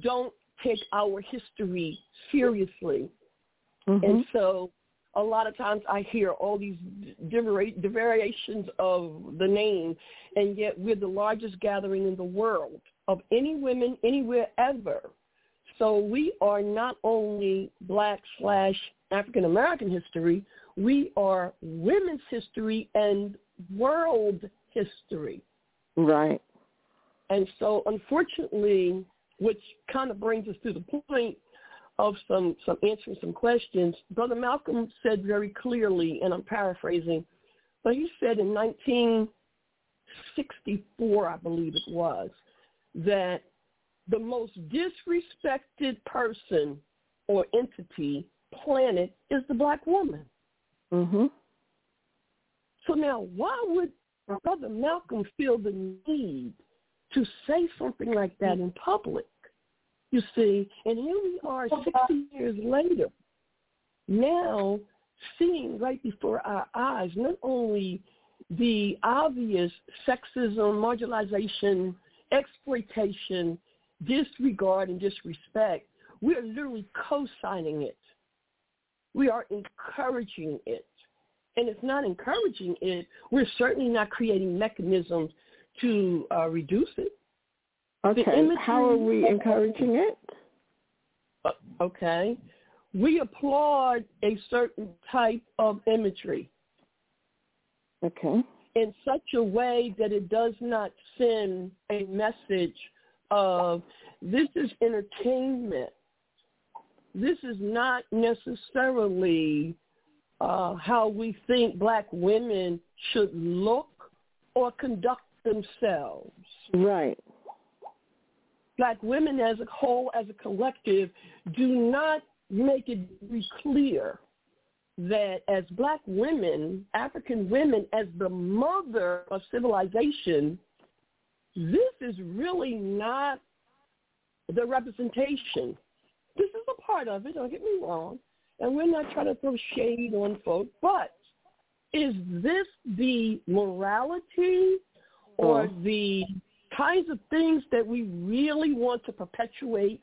don't take our history seriously. Mhm. And so a lot of times I hear all these variations of the name, and yet we're the largest gathering in the world of any women anywhere ever. So we are not only black slash African American history, we are women's history and world history. Right. And so unfortunately, which kind of brings us to the point of some, some answering some questions, Brother Malcolm said very clearly, and I'm paraphrasing, but he said in 1964, I believe it was, that the most disrespected person or entity, planet, is the black woman. Mhm. So now, why would Brother Malcolm feel the need to say something like that in public? You see, and here we are 60 years later, now seeing right before our eyes not only the obvious sexism, marginalization, exploitation, disregard, and disrespect, we are literally co-signing it. We are encouraging it. And if not encouraging it, we're certainly not creating mechanisms to uh, reduce it. Okay. How are we encouraging it? Uh, okay? We applaud a certain type of imagery Okay. in such a way that it does not send a message of this is entertainment. This is not necessarily uh, how we think black women should look or conduct themselves. Right. Black women as a whole, as a collective, do not make it very clear that as black women, African women, as the mother of civilization, this is really not the representation. This is a part of it, don't get me wrong. And we're not trying to throw shade on folks, but is this the morality or the kinds of things that we really want to perpetuate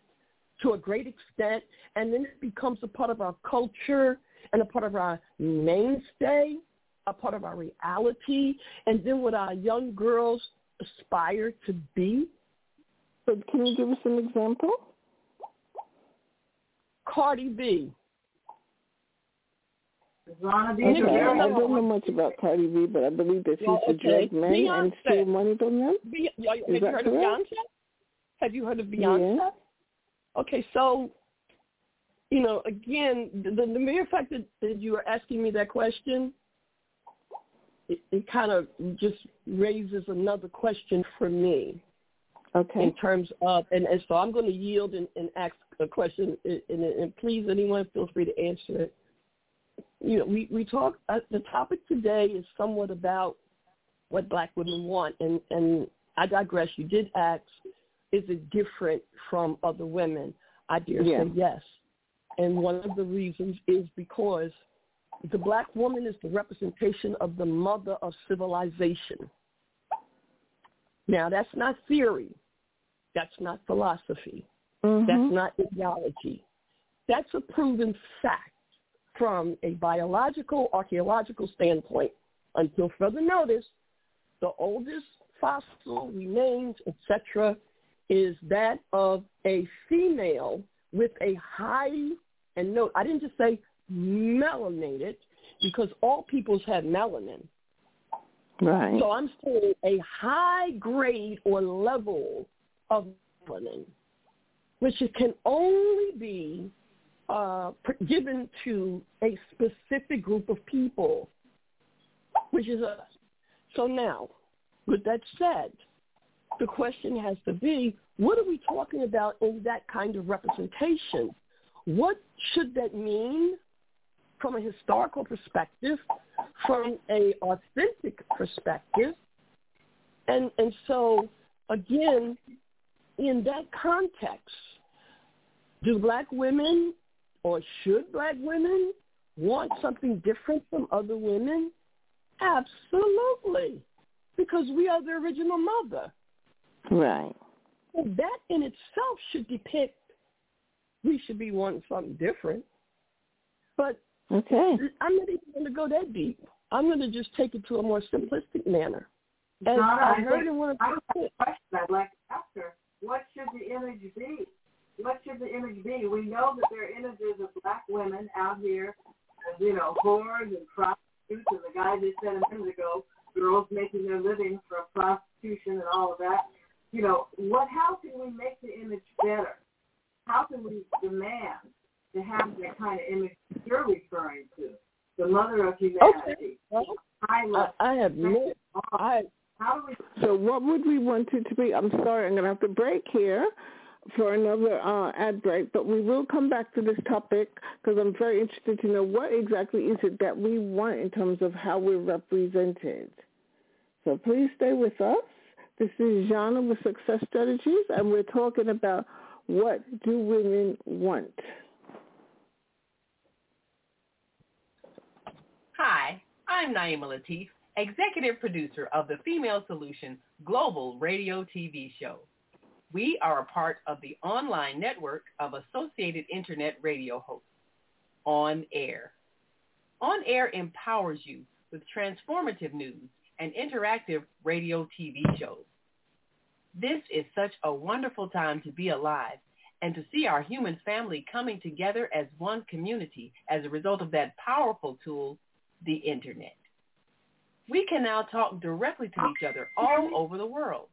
to a great extent, and then it becomes a part of our culture and a part of our mainstay, a part of our reality, and then what our young girls aspire to be? But can you give us an example? Cardi B. Zana B. Okay. Okay, Rivera. I don't know much about Cardi B, but I believe that she Well, okay. drug men and Beyonce. steal money from them. Be- have you heard of correct? Beyonce? Have you heard of Beyonce? Yeah. Okay, so you know, again, the, the mere fact that, that you are asking me that question, it, it kind of just raises another question for me Okay. in terms of, and, and so I'm going to yield and, and ask a question, and, and, and please, anyone, feel free to answer it. You know, we we talk. Uh, the topic today is somewhat about what Black women want, and and I digress. You did ask, is it different from other women? I dare Yeah. say yes, and one of the reasons is because the Black woman is the representation of the mother of civilization. Now, that's not theory. That's not philosophy. Mhm. That's not ideology. That's a proven fact from a biological, archaeological standpoint. Until further notice, the oldest fossil remains, etc., is that of a female with a high, and note, I didn't just say melanated, because all peoples have melanin. Right. So I'm saying a high grade or level of melanin, which it can only be uh, given to a specific group of people, which is us. So now, with that said, the question has to be, what are we talking about in that kind of representation? What should that mean from a historical perspective, from a authentic perspective? And and so again, in that context, do black women or should black women want something different from other women? Absolutely. Because we are the original mother. Right. Well, that in itself should depict we should be wanting something different. But Okay. I'm not even going to go that deep. I'm going to just take it to a more simplistic manner. As Donna, I I heard think- in one of I have a question I'd like to ask her. What should the image be? What should the image be? We know that there are images of black women out here, as, you know, whores and prostitutes, and the guy that said a minute ago, girls making their living from prostitution and all of that. You know, what? How can we make the image better? How can we demand to have that kind of image you're referring to, the mother of humanity? Well, High I. I have no, I How do we So what would we want it to be? I'm sorry, I'm going to have to break here for another uh, ad break, but we will come back to this topic because I'm very interested to know what exactly is it that we want in terms of how we're represented. So please stay with us. This is Zhana with Success Strategies, and we're talking about what do women want. Hi, I'm Naima Latif, executive producer of the Female Solution Global Radio TV show. We are a part of the online network of Associated Internet radio hosts, On Air. On Air empowers you with transformative news and interactive radio TV shows. This is such a wonderful time to be alive and to see our human family coming together as one community as a result of that powerful tool, the Internet. We can now talk directly to each other all over the world.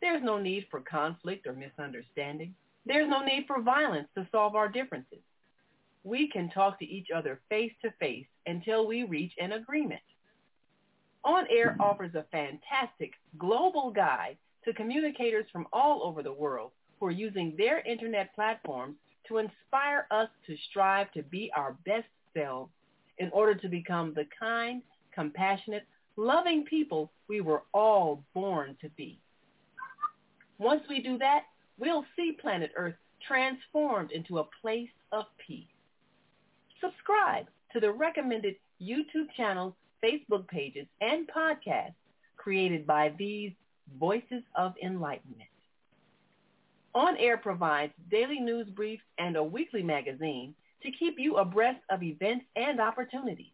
There's no need for conflict or misunderstanding. There's no need for violence to solve our differences. We can talk to each other face to face until we reach an agreement. On Air offers a fantastic global guide to communicators from all over the world who are using their internet platforms to inspire us to strive to be our best selves in order to become the kind, compassionate, loving people we were all born to be. Once we do that, we'll see planet Earth transformed into a place of peace. Subscribe to the recommended YouTube channels Facebook pages, and podcasts created by these Voices of Enlightenment. On Air provides daily news briefs and a weekly magazine to keep you abreast of events and opportunities.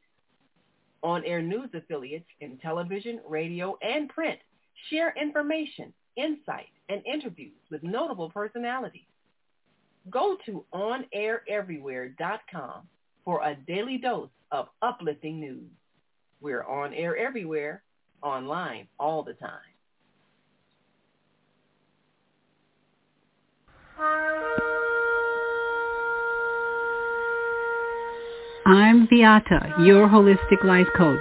On Air News affiliates in television, radio, and print share information, insight, and interviews with notable personalities. Go to onaireverywhere.com for a daily dose of uplifting news. We're on air everywhere, online all the time. I'm Viata, your holistic life coach.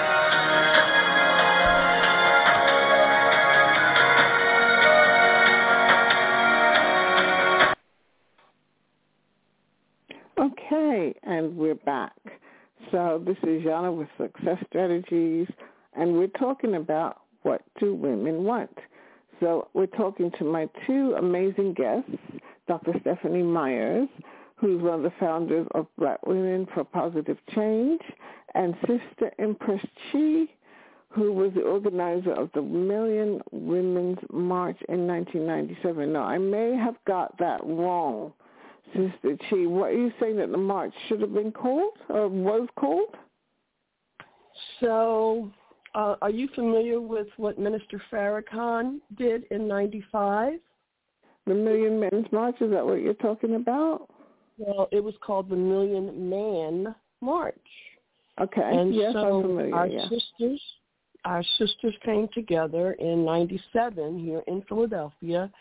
So this is Zhana with Success Strategies, and we're talking about what do women want. So we're talking to my two amazing guests, Dr. Stephanie Myers, who's one of the founders of Black Women for Positive Change, and Sister Empress Chi, who was the organizer of the Million Women's March in 1997. Now, I may have got that wrong Sister Chi, what are you saying that the march should have been called or was called? So, uh, are you familiar with what Minister Farrakhan did in 95? The Million Men's March, is that what you're talking about? Well, it was called the Million Man March. Okay. And yes, so I'm familiar, our yeah. sisters our sisters came together in 97 here in Philadelphia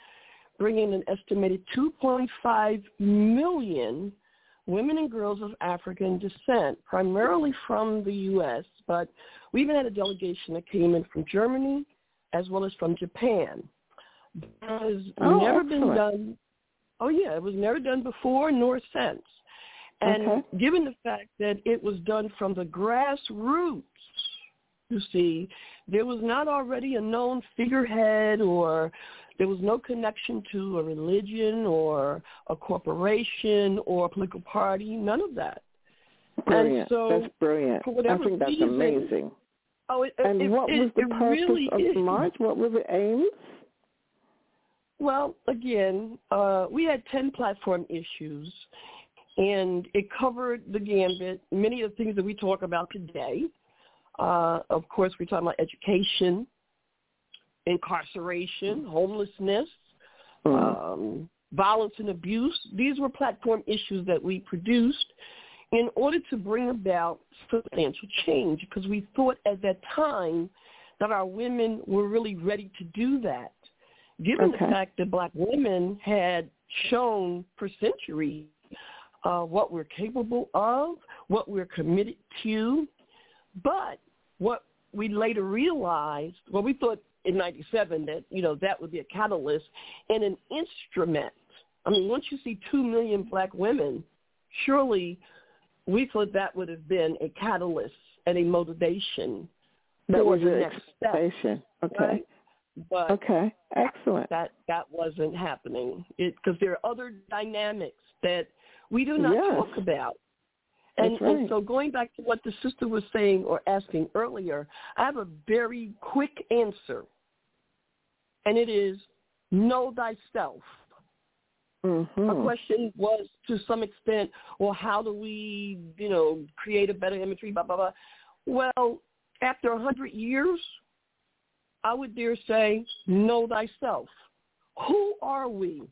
bringing an estimated 2.5 million women and girls of African descent, primarily from the U.S., but we even had a delegation that came in from Germany as well as from Japan. It has Oh, never excellent. been done. Oh yeah, it was never done before nor since. And Okay. given the fact that it was done from the grassroots, you see, there was not already a known figurehead or there was no connection to a religion or a corporation or a political party, none of that. Brilliant. And so, that's brilliant. I think that's reason- amazing. Oh, it, And it, what it, was the purpose really of is. the march? What were the aims? Well, again, uh, we had 10 platform issues, and it covered the gambit, many of the things that we talk about today. Uh, of course, we're talking about education, incarceration, homelessness, um, violence and abuse. These were platform issues that we produced in order to bring about substantial change because we thought at that time that our women were really ready to do that. Given Okay. the fact that black women had shown for centuries uh, what we're capable of, what we're committed to, but what we later realized, well, we thought in 97 that, you know, that would be a catalyst and an instrument. I mean, once you see 2 million black women, surely we thought that would have been a catalyst and a motivation That was your next step. expectation. Okay. Right? But Okay. Excellent. that that wasn't happening because there are other dynamics that we do not Yes. talk about. And, right. and so going back to what the sister was saying or asking earlier, I have a very quick answer, and it is know thyself. Mm-hmm. Question was to some extent, well, how do we, you know, create a better imagery, blah, blah, blah. Well, after a hundred years, I would dare say, know thyself. Who are we?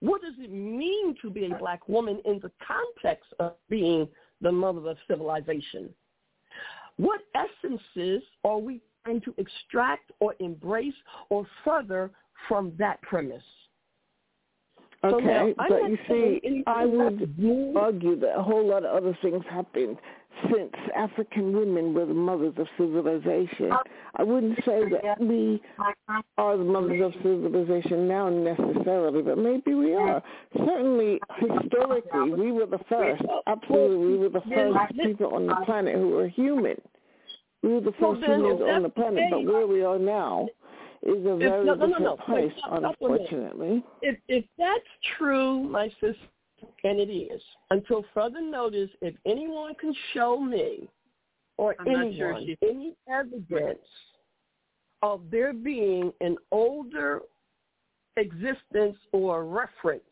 What does it mean to be a black woman in the context of being the mother of civilization? What essences are we trying to extract or embrace or further from that premise? Okay, so now, but you see, I would argue that a whole lot of other things happened since African women were the mothers of civilization. Uh, I wouldn't say that we are the mothers of civilization now necessarily, but maybe we are. Certainly, historically, we were the first. Absolutely, we were the first people on the planet who were human. We were the first humans on the planet, but where we are now is a very no, no, different no, no. place, unfortunately. If if that's true, my sister, and it is, until further notice, if anyone can show me or I'm anyone sure she- any evidence of there being an older existence or reference,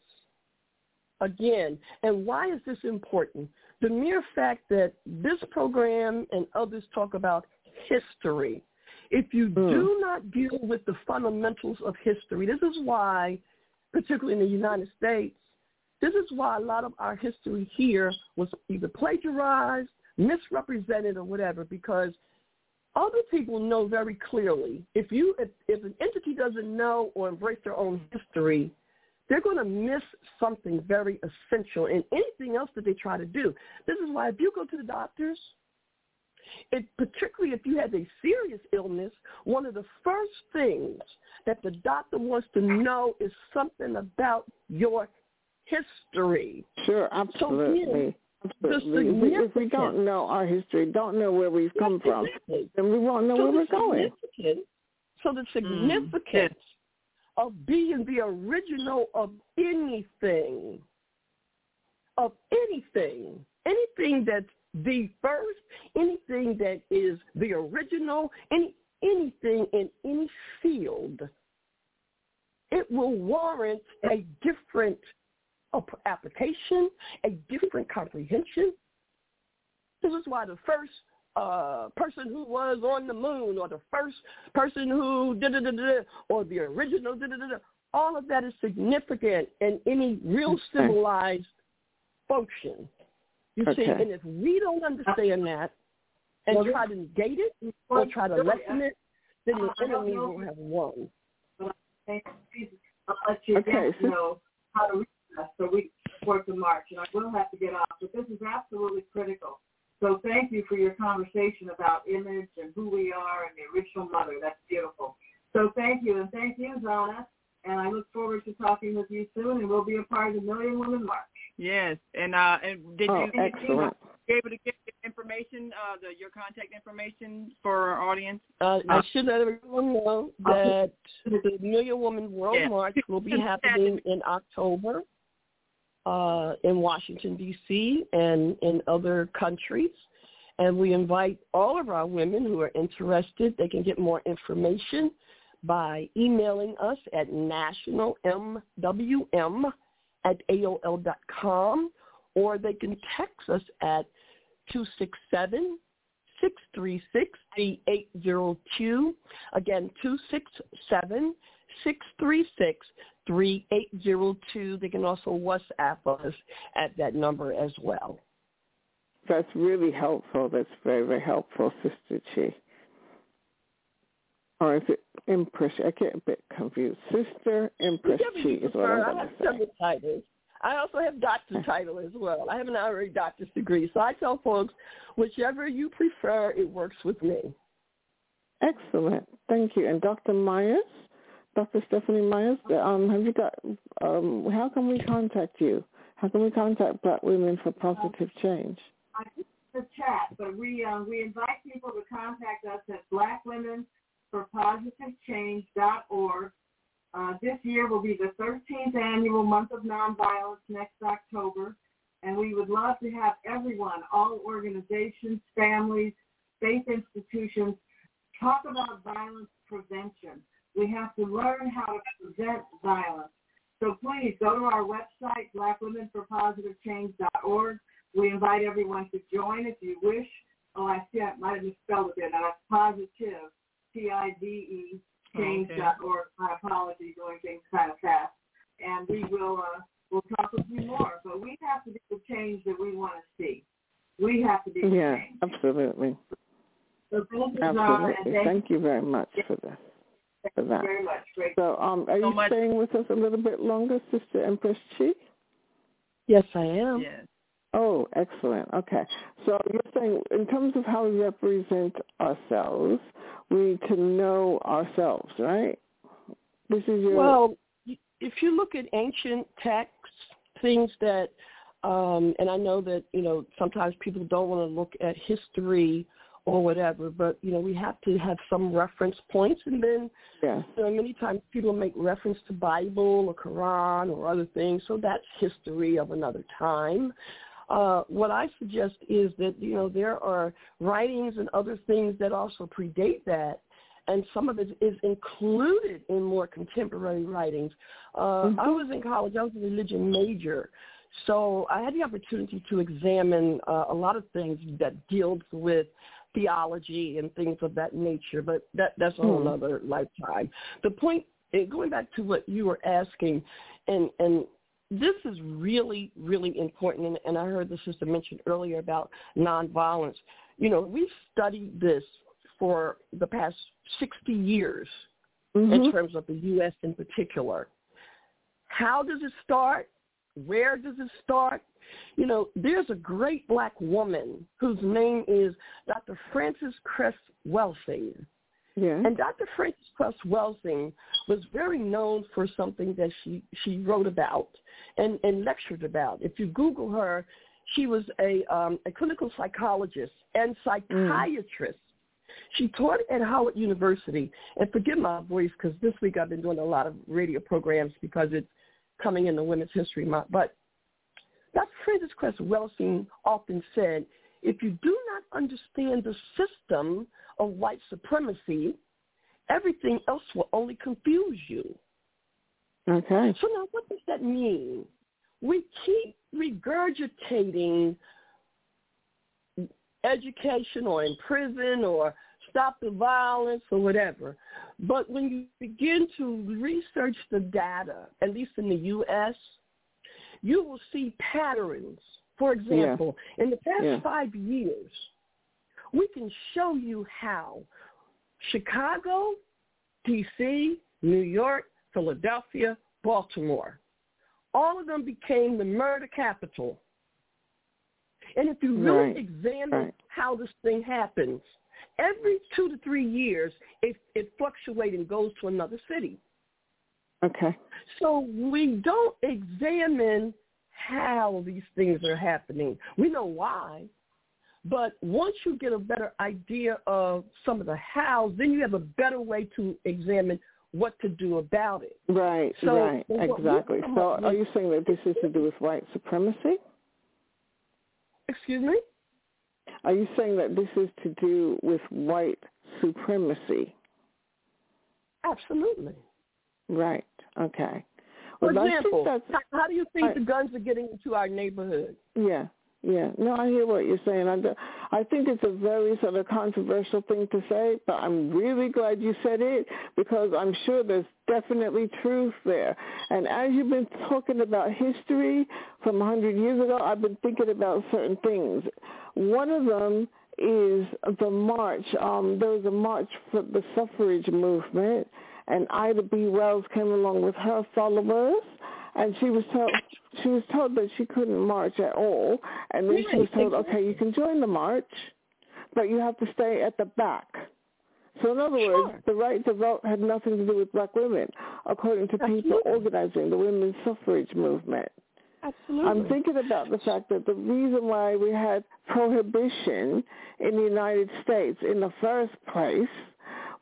again, and why is this important? The mere fact that this program and others talk about history. If you hmm. do not deal with the fundamentals of history, this is why, particularly in the United States, this is why a lot of our history here was either plagiarized, misrepresented, or whatever, because other people know very clearly if you if, if an entity doesn't know or embrace their own history, they're going to miss something very essential in anything else that they try to do. This is why if you go to the doctors, it, particularly if you have a serious illness, one of the first things that the doctor wants to know is something about your history. Sure, absolutely. absolutely. If we, if we don't know our history, don't know where we've come from, then we won't know so where we're going. So the mm-hmm. significance of being the original of anything, of anything, anything that's the first, anything that is the original, any anything in any field, it will warrant a different ap- application, a different comprehension. This is why the first uh, person who was on the moon, or the first person who da da da da, or the original da da da da, all of that is significant in any real civilized function. You see, and if we don't understand that and Well, try to negate it or try to lessen it, then the I don't enemy will have won. Thank you. I'll let you Okay, so- know how to reach us so we can support the march. And I will have to get off, but this is absolutely critical. So thank you for your conversation about image and who we are and the original mother. That's beautiful. So thank you, and thank you, Zhana. And I look forward to talking with you soon, and we'll be a part of the Million Woman March. Yes, and uh, and did Oh, you did you excellent. be able to get the information, uh, the your contact information for our audience? Uh, I should let everyone know that the Million Woman World Yeah. March will be happening in October uh, in Washington, D.C. and in other countries. And we invite all of our women who are interested. They can get more information by emailing us at nationalmwm at AOL dot com, or they can text us at 267 636 3802. Again, 267 636 3802. They can also WhatsApp us at that number as well. That's really helpful. That's very, very helpful, Sister Chi. Or is it Empress? I get a bit confused. Sister Empress Chi is what. I'm going have to say. several titles. I also have doctor title as well. I have an honorary doctor's degree. So I tell folks, whichever you prefer, it works with me. Excellent. Thank you. And Dr. Myers, Dr. Stephanie Myers, um, have you got, um, how can we contact you? How can we contact Black Women for Positive Change? I the chat, but we um, we invite people to contact us at blackwomenforpositivechange.org. Uh, this year will be the 13th annual month of nonviolence next October, and we would love to have everyone, all organizations, families, faith institutions, talk about violence prevention. We have to learn how to prevent violence. So please go to our website, blackwomenforpositivechange.org. We invite everyone to join if you wish. Oh, I see. I might have misspelled it there. Now that's positive, T-I-V-E, change.org. My apologies, doing things kind of fast. and we will uh, we'll talk with you more. But we have to be the change that we want to see. We have to be the Yeah, change. absolutely. So thank you, Absolutely. thank, Thank you very much for this. For you that. very much. Great. So, um, are So you much- staying with us a little bit longer, Sister Empress Chi? Yes, I am. Yes. Oh, excellent. Okay. So you're saying in terms of how we represent ourselves, we need to know ourselves, right? This is your Well, if you look at ancient texts, things that, um, and I know that you know sometimes people don't want to look at history or whatever, but you know we have to have some reference points, and then yeah. you know, many times people make reference to Bible or Quran or other things, so that's history of another time. Uh, what I suggest is that you know there are writings and other things that also predate that, and some of it is included in more contemporary writings. Uh, I was in college; I was a religion major, so I had the opportunity to examine uh, a lot of things that deals with theology and things of that nature. But that that's a whole Hmm. other lifetime. The point, going back to what you were asking, and and this is really really important. And, and I heard the sister mention earlier about nonviolence. You know, we've studied this for the past 60 years in Mhm. terms of the U.S. in particular. How does it start? Where does it start? You know, there's a great black woman whose name is Dr. Frances Cress Welsing. Yeah. And Dr. Frances Cress Welsing was very known for something that she, she wrote about and, and lectured about. If you Google her, she was a, um, a clinical psychologist and psychiatrist. She taught at Howard University. And forgive my voice because this week I've been doing a lot of radio programs because it's coming in the Women's History Month. But Dr. Frances Cress Welsing often said, if you do not understand the system of white supremacy, everything else will only confuse you. Okay. So now what does that mean? We keep regurgitating education or in prison or stop the violence or whatever. But when you begin to research the data, at least in the U.S., you will see patterns. For example, in the past Yeah. five years, we can show you how Chicago, D.C., New York, Philadelphia, Baltimore, all of them became the murder capital. And if you really Right, examine right. how this thing happens, every two to three years, it, it fluctuates and goes to another city. Okay. So we don't examine how these things are happening. We know why. But once you get a better idea of some of the hows, then you have a better way to examine what to do about it. Right. So, right. Exactly. So, are you saying that this is to do with white supremacy? Excuse me? Are you saying that this is to do with white supremacy? Absolutely. Right. Okay. For Well, think example, how, how do you think I- the guns are getting into our neighborhood? Yeah, yeah. No, I hear what you're saying. I, I think it's a very sort of controversial thing to say, but I'm really glad you said it because I'm sure there's definitely truth there. And as you've been talking about history from 100 years ago, I've been thinking about certain things. One of them is the march. Um, there was a march for the suffrage movement, and Ida B. Wells came along with her followers and she was told she was told that she couldn't march at all. And then she was told okay you can join the march but you have to stay at the back. So in other words the right to vote had nothing to do with black women according to people organizing the women's suffrage movement. Absolutely. I'm thinking about the fact that the reason why we had prohibition in the United States in the first place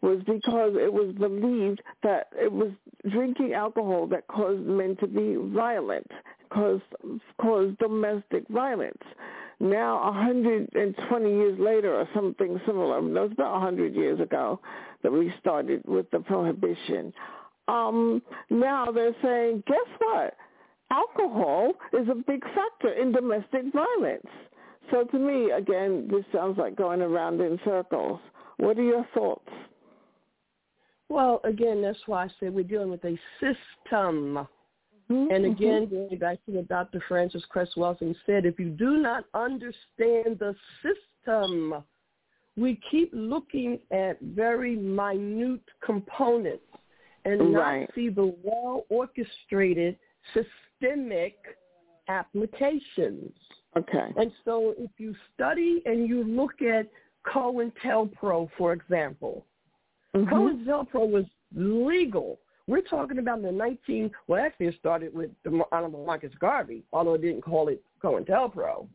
was because it was believed that it was drinking alcohol that caused men to be violent, caused, caused domestic violence. Now, 120 years later or something similar, that was about 100 years ago that we started with the prohibition. Um, now they're saying, guess what? Alcohol is a big factor in domestic violence. So to me, again, this sounds like going around in circles. What are your thoughts? Well, again, that's why I said we're dealing with a system. Mm-hmm. And again, going back to what Dr. Frances Cress Welsing said, if you do not understand the system, we keep looking at very minute components and Right. not see the well orchestrated systemic applications. Okay. And so if you study and you look at COINTELPRO, for example, Mhm. COINTELPRO was legal. We're talking about in the 19, well, actually it started with the Honorable Marcus Garvey, although it didn't call it COINTELPRO.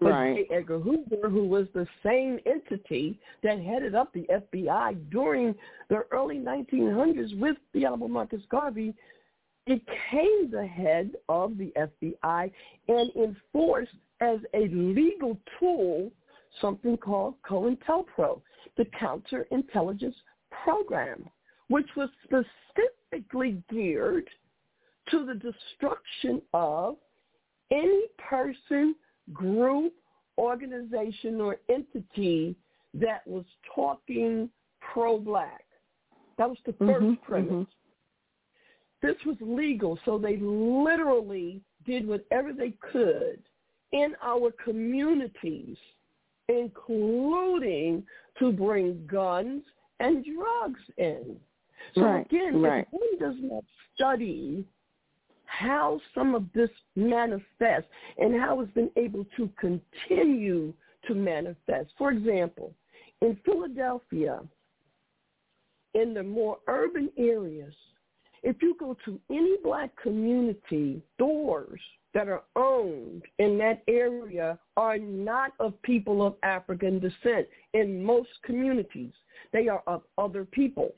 But Right. J. Edgar Hoover, who was the same entity that headed up the FBI during the early 1900s with the Honorable Marcus Garvey, became the head of the FBI and enforced as a legal tool something called COINTELPRO, the Counterintelligence Program, which was specifically geared to the destruction of any person, group, organization, or entity that was talking pro-black. That was the 1st Mhm, premise. mhm. This was legal, so they literally did whatever they could in our communities, including to bring guns and drugs in. So Right, again, right. if one does not study how some of this manifests and how it's been able to continue to manifest. For example, in Philadelphia, in the more urban areas, if you go to any black community, doors that are owned in that area are not of people of African descent in most communities. They are of other people.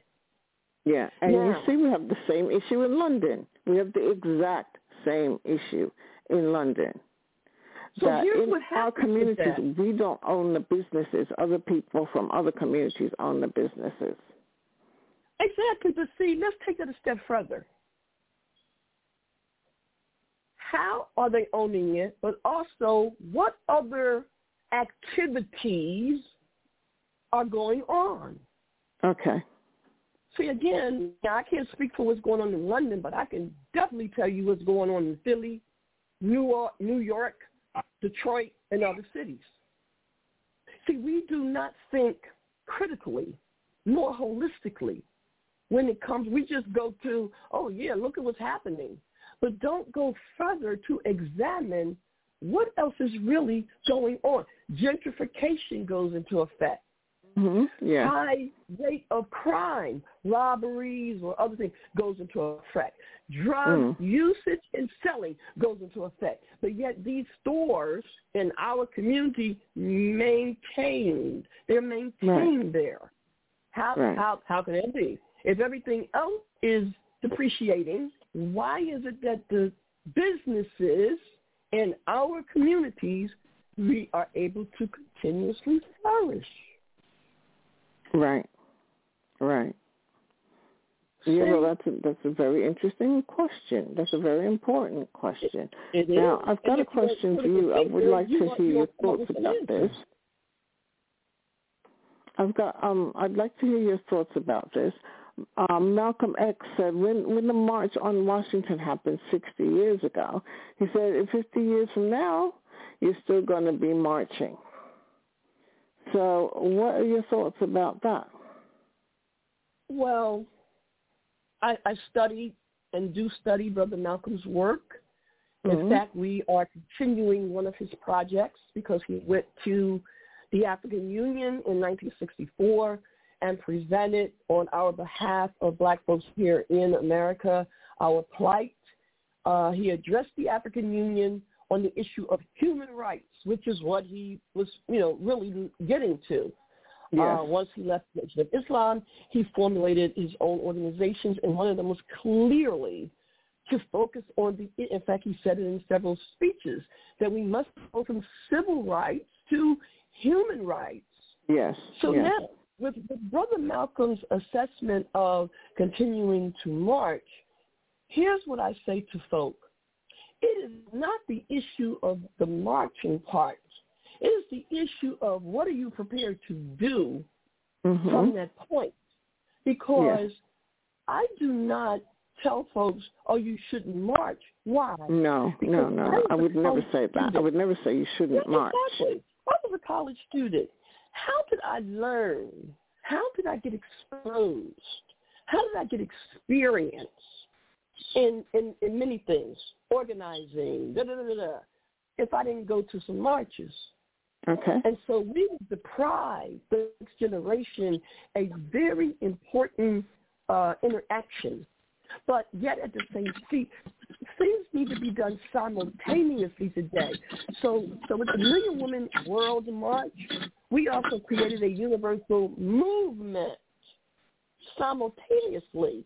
Yeah, and Now- you see, we have the same issue in London. We have the exact same issue in London. So that here's in what our communities, we don't own the businesses. Other people from other communities own the businesses. Exactly. But see, let's take that a step further. How are they owning it? But also, what other activities are going on? Okay. See, again, now I can't speak for what's going on in London, but I can definitely tell you what's going on in Philly, New York, New York, Detroit, and other cities. See, we do not think critically nor holistically when it comes. We just go to, oh yeah, look at what's happening, but don't go further to examine what else is really going on. Gentrification goes into effect hmm Yeah. high rate of crime, robberies or other things goes into effect. Drug Mm. usage and selling goes into effect. But yet these stores in our community maintained. They're maintained there. How Right. how how can it be? If everything else is depreciating, why is it that the businesses in our communities we are able to continuously flourish? Right. Right. Yeah, well, that's a, that's a very interesting question. That's a very important question. It is. Now, I've got And a if you want question for you. I would like you to hear your want to come up thoughts about this. I've got um I'd like to hear your thoughts about this. Um, Malcolm X said when when the march on Washington happened 60 years ago, he said in 50 years from now, you're still going to be marching. So, what are your thoughts about that? Well, I, I study and do study Brother Malcolm's work. In Mhm. fact, we are continuing one of his projects because he went to the African Union in 1964 and presented on our behalf of black folks here in America our plight. Uh, he addressed the African Union on the issue of human rights, which is what he was, you know, really getting to. Yes. Uh, once he left the Nation of Islam, he formulated his own organizations, and one of them was clearly to focus on the. In fact, he said it in several speeches that we must go from civil rights to human rights. Yes. So yes. now, with, with Brother Malcolm's assessment of continuing to march, here's what I say to folk. It is not the issue of the marching part. It is the issue of what are you prepared to do Mhm. from that point. Because I do not tell folks, "Oh, you shouldn't march." Why? No, because no, no, no. I would never say that. Student. I would never say you shouldn't yeah, march. Exactly. I was a college student. How did I learn? How did I get exposed? How did I get experience in in, in many things, organizing, da da da da. If I didn't go to some marches. Okay. And so we deprive the next generation a very important uh, interaction. But yet at the same see, things need to be done simultaneously today. So so with the Million Women World March, we also created a universal movement simultaneously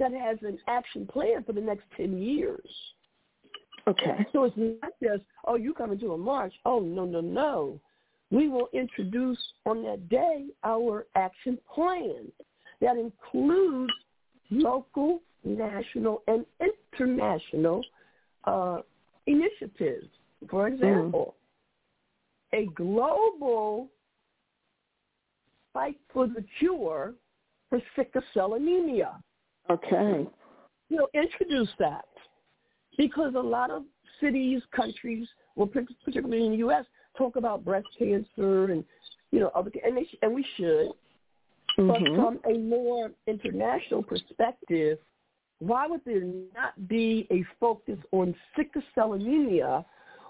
that has an action plan for the next 10 years. Okay. So it's not just, oh, you coming to a march. Oh, no, no, no. We will introduce on that day our action plan that includes local, national, and international uh, initiatives. For example, mm. a global fight for the cure for sickle cell anemia. Okay. You know, introduce that because a lot of cities, countries, well, particularly in the U.S., talk about breast cancer and you know other, and they and we should. Mm-hmm. But from a more international perspective, why would there not be a focus on sickle cell anemia,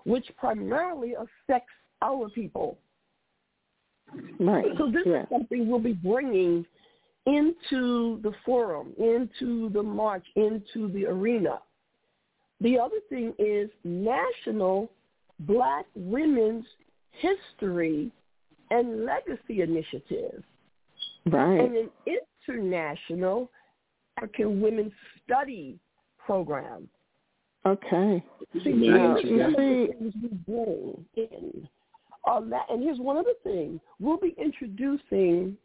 which primarily affects our people? Right. So this yeah. is something we'll be bringing into the forum, into the march, into the arena. The other thing is National Black Women's History and Legacy Initiative. Right. And an international African Women's Study Program. Okay. See, now, you are see, On that, and here's one other thing. We'll be introducing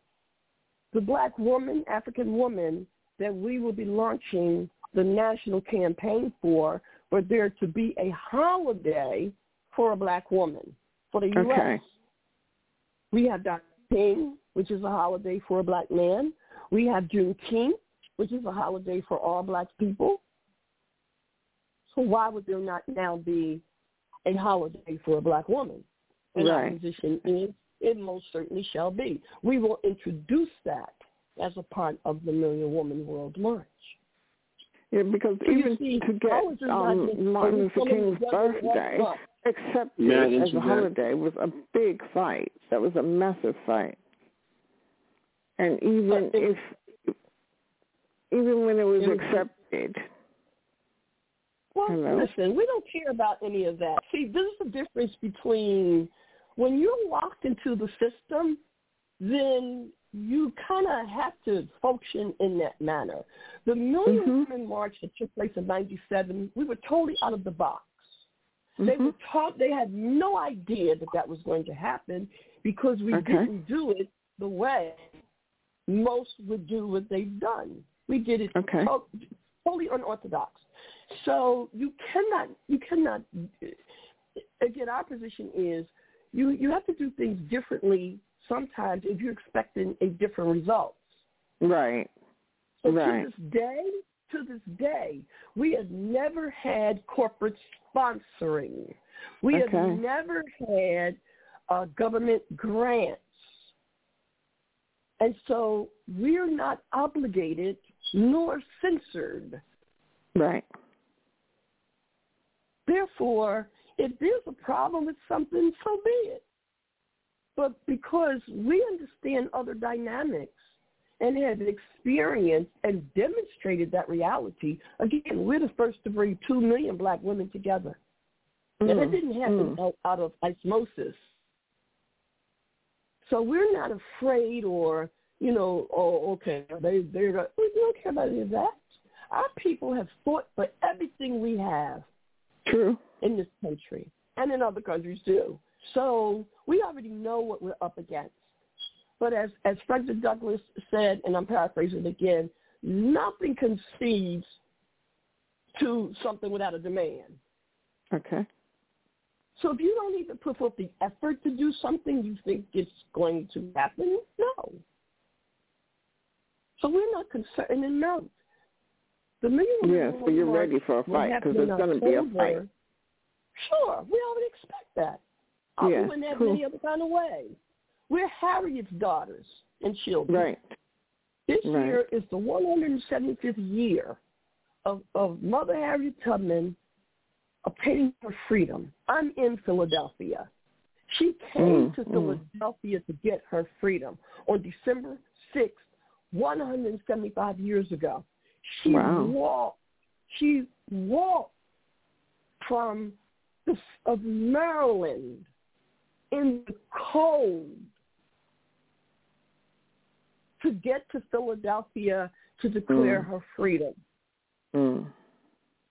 the black woman, African woman, that we will be launching the national campaign for, for there to be a holiday for a black woman for the U.S. Okay. We have Dr. King, which is a holiday for a black man. We have Juneteenth, which is a holiday for all black people. So why would there not now be a holiday for a black woman? And right. our position is it most certainly shall be. We will introduce that as a part of the Million Woman World March. Yeah, because So even see, to get ours is not um, Martin Luther King's birthday want accepted May as a holiday was a big fight. That was a massive fight. And even But if, even when it was accepted, Well, Hello? listen, we don't care about any of that. See, this is the difference between when you're locked into the system, then you kind of have to function in that manner. The Million Mhm. Women March that took place in '97, we were totally out of the box. They Mhm. were taught they had no idea that that was going to happen because we Okay. didn't do it the way most would do what they've done. We did it Okay. to- totally unorthodox. So you cannot, you cannot. Again, our position is you you have to do things differently sometimes if you're expecting a different result. right, So Right. to this day, to this day, we have never had corporate sponsoring. We have never had uh, government grants. And so we're not obligated nor censored. right, Therefore, if there's a problem with something, so be it. But because we understand other dynamics and have experienced and demonstrated that reality, again, we're the first to bring two million black women together. And Mm, it didn't happen mm. out, of osmosis. So we're not afraid or, you know, oh, okay, they, they're, we don't care about any of that. Our people have fought for everything we have true. in this country and in other countries too. So we already know what we're up against. But as, as Frederick Douglass said, and I'm paraphrasing again, nothing concedes to something without a demand. Okay, So if you don't even put forth the effort to do something, you think it's going to happen? No. So we're not concerned, and no. The million Yes, but you're ready for a fight because there's going to be a fight. Sure, we already expect that. I yeah, in that cool. many other kind of way. We're Harriet's daughters and children. Right. This right. year is the 175th year of, of Mother Harriet Tubman obtaining her freedom. I'm in Philadelphia. She came mm, to mm. Philadelphia to get her freedom on December 6th, 175 years ago. She wow. walked. She walked from the, of Maryland in the cold to get to Philadelphia to declare mm. her freedom. Mm.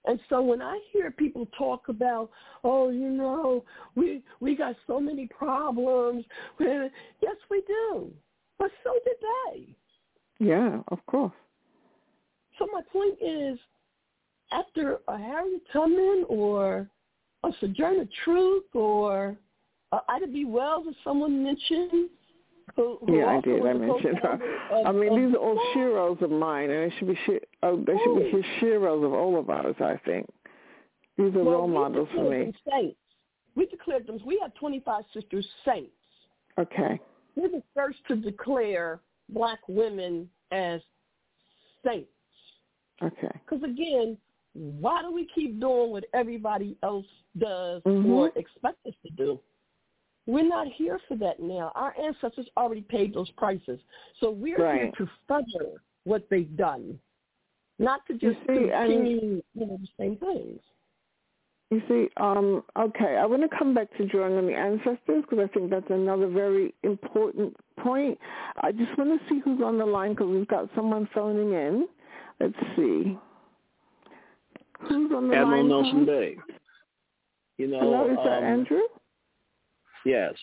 And so when I hear people talk about, oh, you know, we we got so many problems. Yes, we do. But so did they. Yeah, of course. My point is, after a Harriet Tubman or a Sojourner Truth or uh, Ida B. Wells, as someone mentioned, who, who yeah, I did. I mentioned her. Of, I mean, of, these are all heroes of mine, and they should be she- oh, they should be heroes of all of ours. I think these are well, role models for me. Saints. We declared them. We have 25 sisters saints. Okay. We're the first to declare black women as saints. Okay. Because again, why do we keep doing what everybody else does mm-hmm. or expect us to do? We're not here for that now. Our ancestors already paid those prices. So we're right. here to further what they've done, not to just see, continue you know, the same things. You see, um, okay, I want to come back to drawing on the ancestors because I think that's another very important point. I just want to see who's on the line because we've got someone phoning in. Let's see. Who's on the Admiral line? Nelson Bay. You know, Hello, is that um, Andrew? Yes.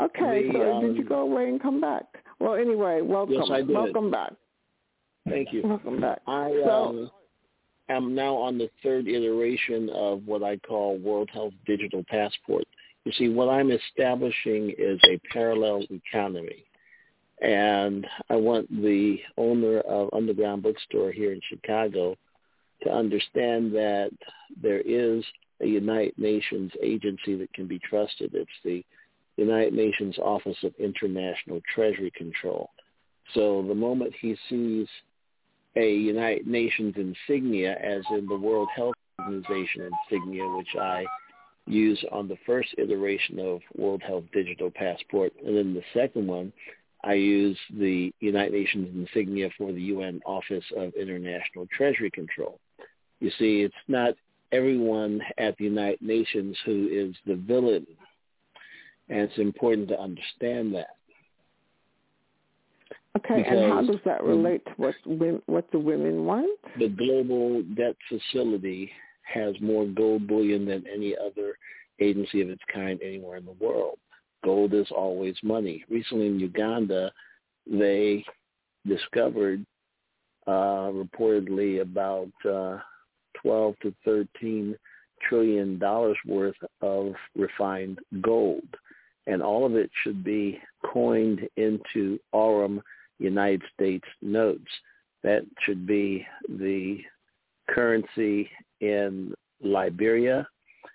Okay, the, so um, did you go away and come back? Well, anyway, welcome. Yes, I did. Welcome back. Thank you. Welcome back. I so, um, am now on the third iteration of what I call World Health Digital Passport. You see, what I'm establishing is a parallel economy. And I want the owner of Underground Bookstore here in Chicago to understand that there is a United Nations agency that can be trusted. It's the United Nations Office of International Treasury Control. So the moment he sees a United Nations insignia, as in the World Health Organization insignia, which I use on the first iteration of World Health Digital Passport, and then the second one, I use the United Nations insignia for the UN Office of International Treasury Control. You see, it's not everyone at the United Nations who is the villain. And it's important to understand that. Okay, because and how does that relate to what what the women want? The global debt facility has more gold bullion than any other agency of its kind anywhere in the world. Gold is always money. Recently in Uganda, they discovered uh, reportedly about uh, 12 to 13 trillion dollars worth of refined gold, and all of it should be coined into aurum United States notes. That should be the currency in Liberia.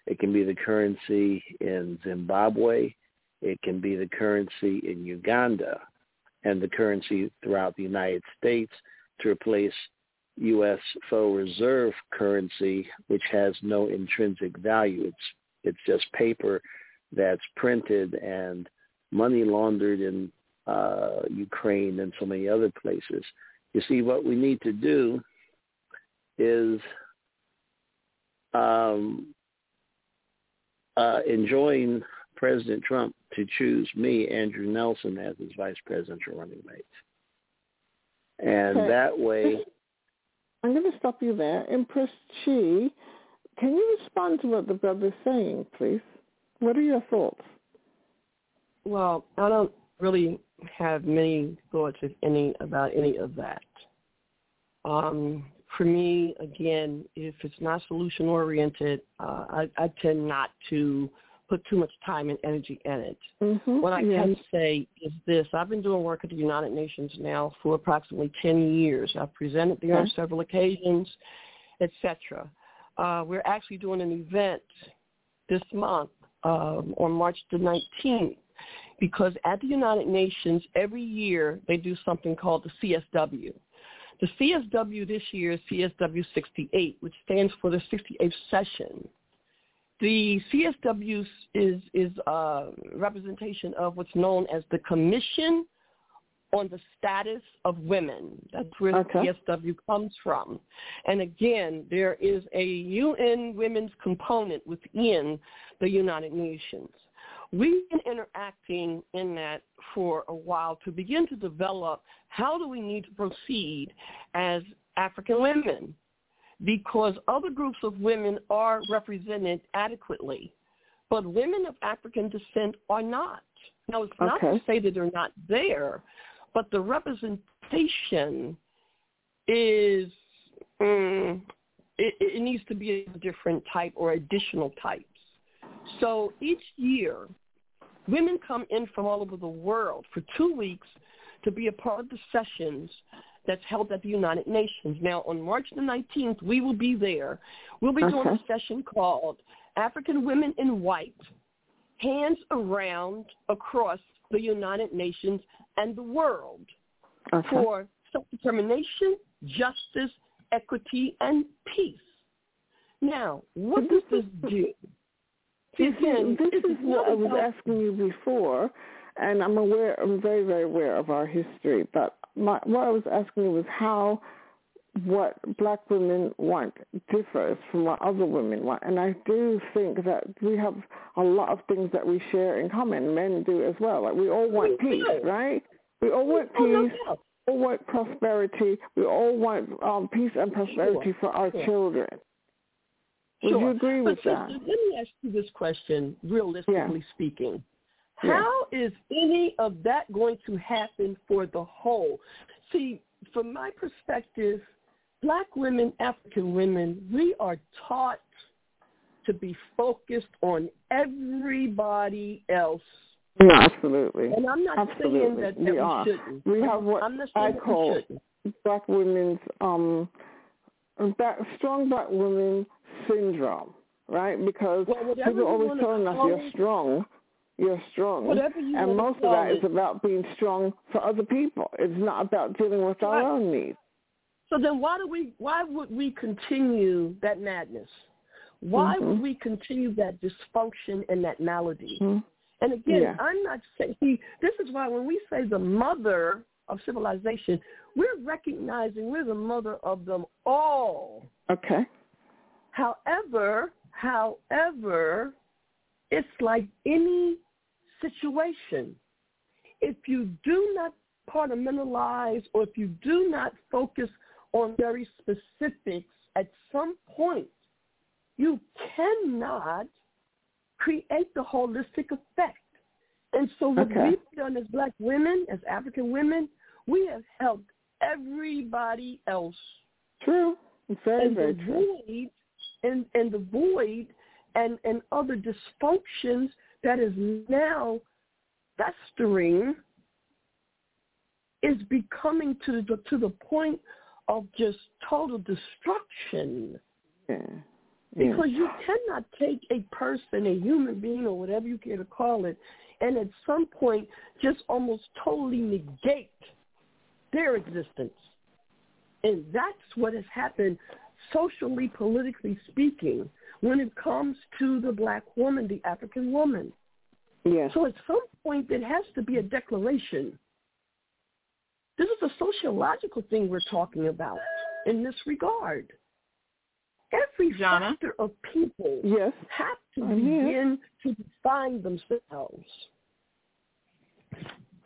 It can be the currency in Zimbabwe. It can be the currency in Uganda and the currency throughout the United States to replace U.S. faux reserve currency, which has no intrinsic value. It's it's just paper that's printed and money laundered in uh, Ukraine and so many other places. You see, what we need to do is um, uh, enjoin President Trump to choose me, Andrew Nelson, as his vice presidential running mate. And Okay. that way, I'm going to stop you there. Empress Chi, can you respond to what the brother's saying, please? What are your thoughts? Well, I don't really have many thoughts, if any, about any of that. Um, for me, again, if it's not solution oriented, uh, I, I tend not to put too much time and energy in it. Mm-hmm. What I yes. can say is this. I've been doing work at the United Nations now for approximately 10 years. I've presented there on several occasions, etc. Uh, we're actually doing an event this month um, on March the 19th because at the United Nations every year they do something called the CSW. The CSW this year is CSW 68, which stands for the 68th session. The CSW is is a representation of what's known as the Commission on the Status of Women. That's where Okay. the CSW comes from. And again, there is a UN women's component within the United Nations. We've been interacting in that for a while to begin to develop how do we need to proceed as African women because other groups of women are represented adequately, but women of African descent are not. Now, it's not Okay. to say that they're not there, but the representation is, mm, it, it needs to be a different type or additional types. So each year, women come in from all over the world for two weeks to be a part of the sessions that's held at the United Nations. Now, on March the 19th, we will be there. We'll be doing a session called African Women in White, Hands Around Across the United Nations and the World Okay. for self-determination, justice, equity, and peace. Now, what does this do? Again, this is what I was asking you before, and I'm aware, I'm very, very aware of our history. But my, what I was asking was how what black women want differs from what other women want. And I do think that we have a lot of things that we share in common. Men do as well. Like we all want peace, right? We all want peace. We all want prosperity. We all want um, peace and prosperity for our sure. children. Would Sure. you agree but with that? sister, let me ask you this question, realistically speaking. Yeah. How is any of that going to happen for the whole? See, from my perspective, black women, African women, we are taught to be focused on everybody else. Yeah, absolutely. And I'm not saying that, that we we, are. shouldn't. We have what I'm not I call black women's um black, strong black women syndrome, right? Because Well, people always telling us you're strong, you're strong, Whatever you and most of that is about being strong for other people. It's not about dealing with our own needs. So then why do we why would we continue that madness? Why Mhm. would we continue that dysfunction and that malady? Mhm. And again, Yeah. I'm not saying this is why when we say the mother of civilization, we're recognizing we're the mother of them all. Okay. However, however, it's like any situation. If you do not compartmentalize or if you do not focus on very specifics at some point, you cannot create the holistic effect. And so what Okay. we've done as black women, as African women, we have helped everybody else True. Very, and very the true. void and and the void and and other dysfunctions that is now festering is becoming to the to the point of just total destruction Yeah. Yeah. because you cannot take a person, a human being, or whatever you care to call it, and at some point just almost totally negate their existence. And that's what has happened socially, politically speaking, when it comes to the black woman, the African woman. Yes. So at some point there has to be a declaration. This is a sociological thing we're talking about in this regard. Every Zhana? factor of people Yes. have to I'm here. begin to define themselves.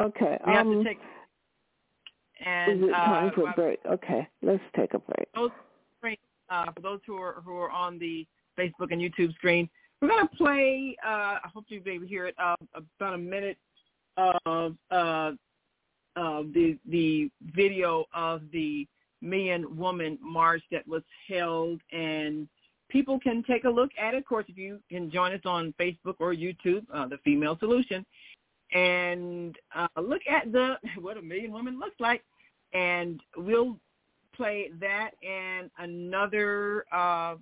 Okay. We have to um, take is and it time uh, for a break? Okay. Let's take a break. those uh, for those who are who are on the Facebook and YouTube screen, we're gonna play. Uh, I hope you'll be able to hear it. Uh, about a minute of uh, the the video of the Million Woman March that was held and people can take a look at it. Of course, if you can join us on Facebook or YouTube, uh, the Female Solution, and uh, look at the what a million women looks like, and we'll play that and another uh,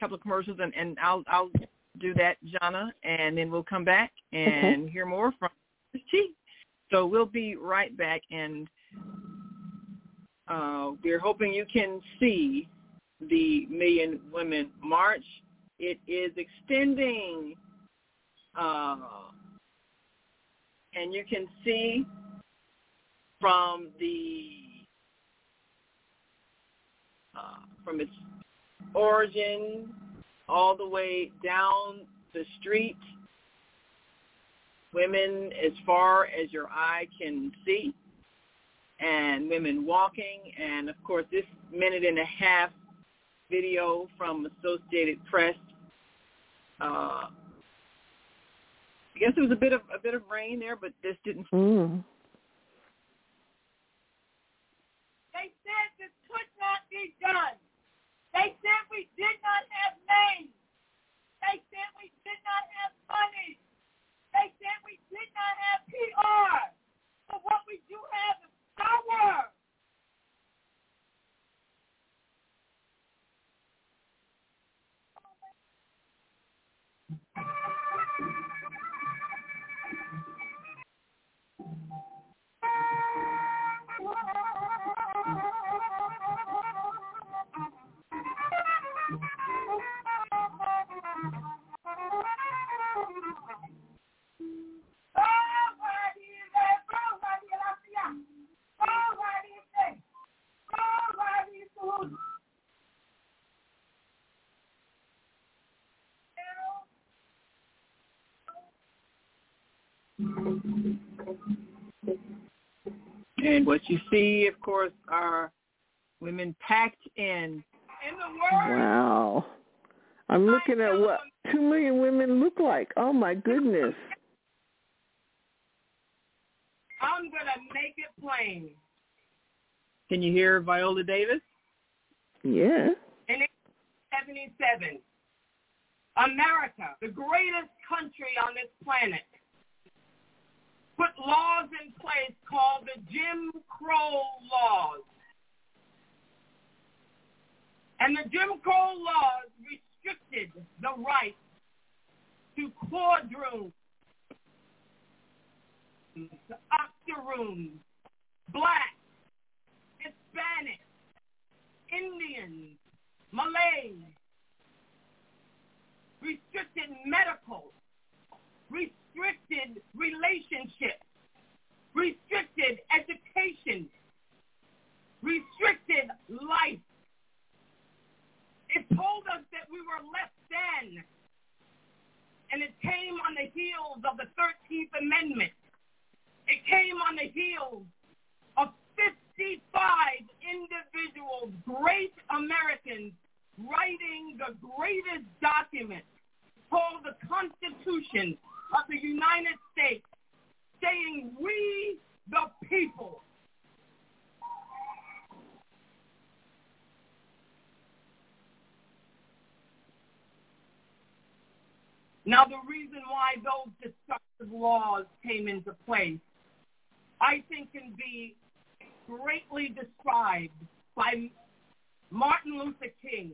couple of commercials, and, and I'll I'll do that, Zhana, and then we'll come back and Okay. hear more from Chi. So we'll be right back, and uh, we're hoping you can see the Million Women March. It is extending, uh, and you can see from the uh, from its origin all the way down the street. Women as far as your eye can see, and women walking, and of course this minute and a half video from Associated Press. Uh, I guess there was a bit of a bit of rain there, but this didn't. Mm. They said this could not be done. They said we did not have names. They said we did not have money. They said we did not have PR. But what we do have is power. And what you see, of course, are women packed in. In the world, Wow. I'm looking at what two million women look like. Oh my goodness. I'm going to make it plain. Can you hear Viola Davis? Yeah. In 1877, America, the greatest country on this planet, put laws in place called the Jim Crow laws. And the Jim Crow laws restricted the right to quadroons, octoroons, black, Hispanic, Indians, Malays, restricted medical, restricted relationships, restricted education, restricted life. It told us that we were less than. And it came on the heels of the 13th Amendment. It came on the heels of 55 individuals, great Americans, writing the greatest document called the Constitution of the United States, saying, we the people Now, the reason why those destructive laws came into place, I think can be greatly described by Martin Luther King.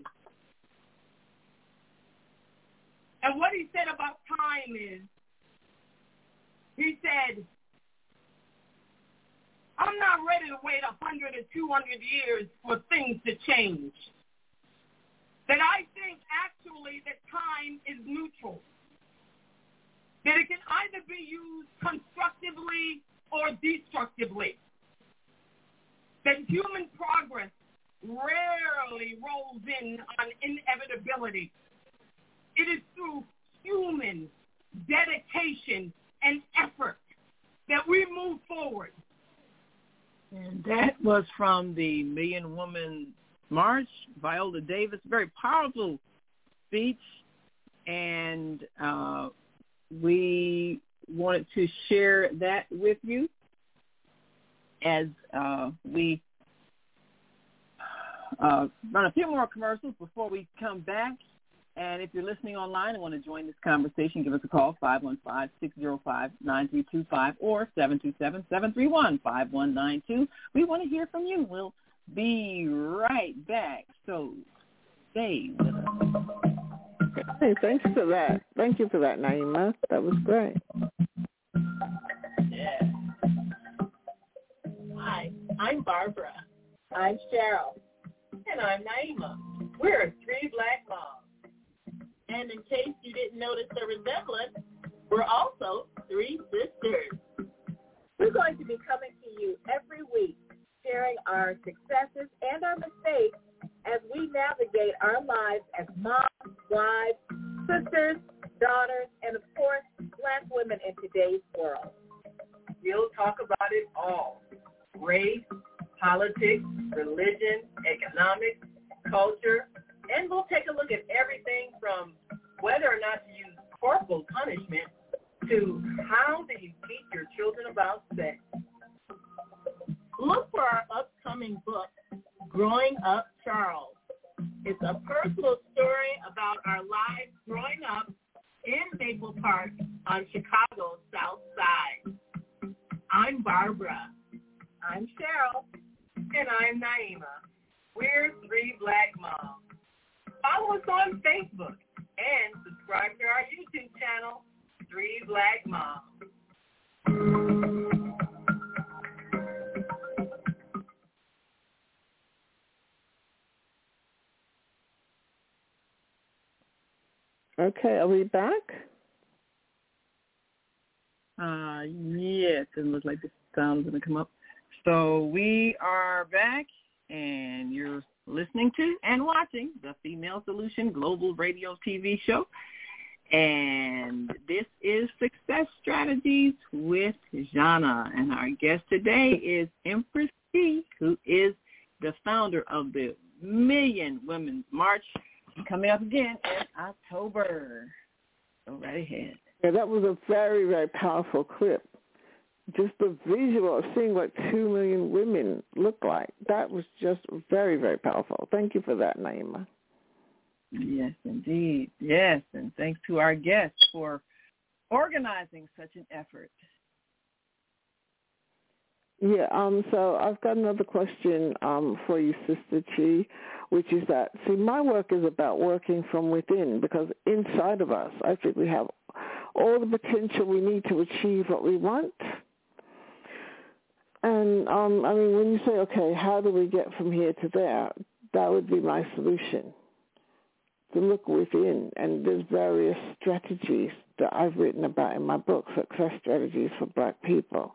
And what he said about time is, he said, I'm not ready to wait 100 or 200 years for things to change. That I think actually that time is neutral that it can either be used constructively or destructively. That human progress rarely rolls in on inevitability. It is through human dedication and effort that we move forward. And that was from the Million Woman March, Viola Davis. Very powerful speech. And uh, we wanted to share that with you as uh, we uh, run a few more commercials before we come back. And if you're listening online and want to join this conversation, give us a call, 515-605-9325 or 727-731-5192. We want to hear from you. We'll be right back. So stay with us. Hey, thanks for that. Thank you for that, Naima. That was great. Yeah. Hi, I'm Barbara. I'm Cheryl. And I'm Naima. We're three black moms. And in case you didn't notice the resemblance, we're also three sisters. We're going to be coming to you every week, sharing our successes and our mistakes as we navigate our lives as moms, wives, sisters, daughters, and of course, black women in today's world. We'll talk about it all. Race, politics, religion, economics, culture, and we'll take a look at everything from whether or not to use corporal punishment to how do you teach your children about sex. Look for our upcoming book, Growing Up Charles. It's a personal story about our lives growing up in Maple Park on Chicago's South Side. I'm Barbara. I'm Cheryl. And I'm Naima. We're three black moms. Follow us on Facebook and subscribe to our YouTube channel, Three Black Moms. Okay, are we back? Uh, yes, it looks like the sound's going to come up. So we are back, and you're listening to and watching the Female Solution Global Radio TV show. And this is Success Strategies with Zhana. And our guest today is Empress C, who is the founder of the Million Women's March coming up again in October. Go right ahead. Yeah, that was a very, very powerful clip. Just the visual of seeing what two million women look like, that was just very, very powerful. Thank you for that, Naima. Yes, indeed. Yes, and thanks to our guests for organizing such an effort. Yeah, um, so I've got another question um, for you, Sister Chi, which is that, see, my work is about working from within because inside of us, I think we have all the potential we need to achieve what we want. And, um, I mean, when you say, okay, how do we get from here to there, that would be my solution, to look within. And there's various strategies that I've written about in my book, Success Strategies for Black People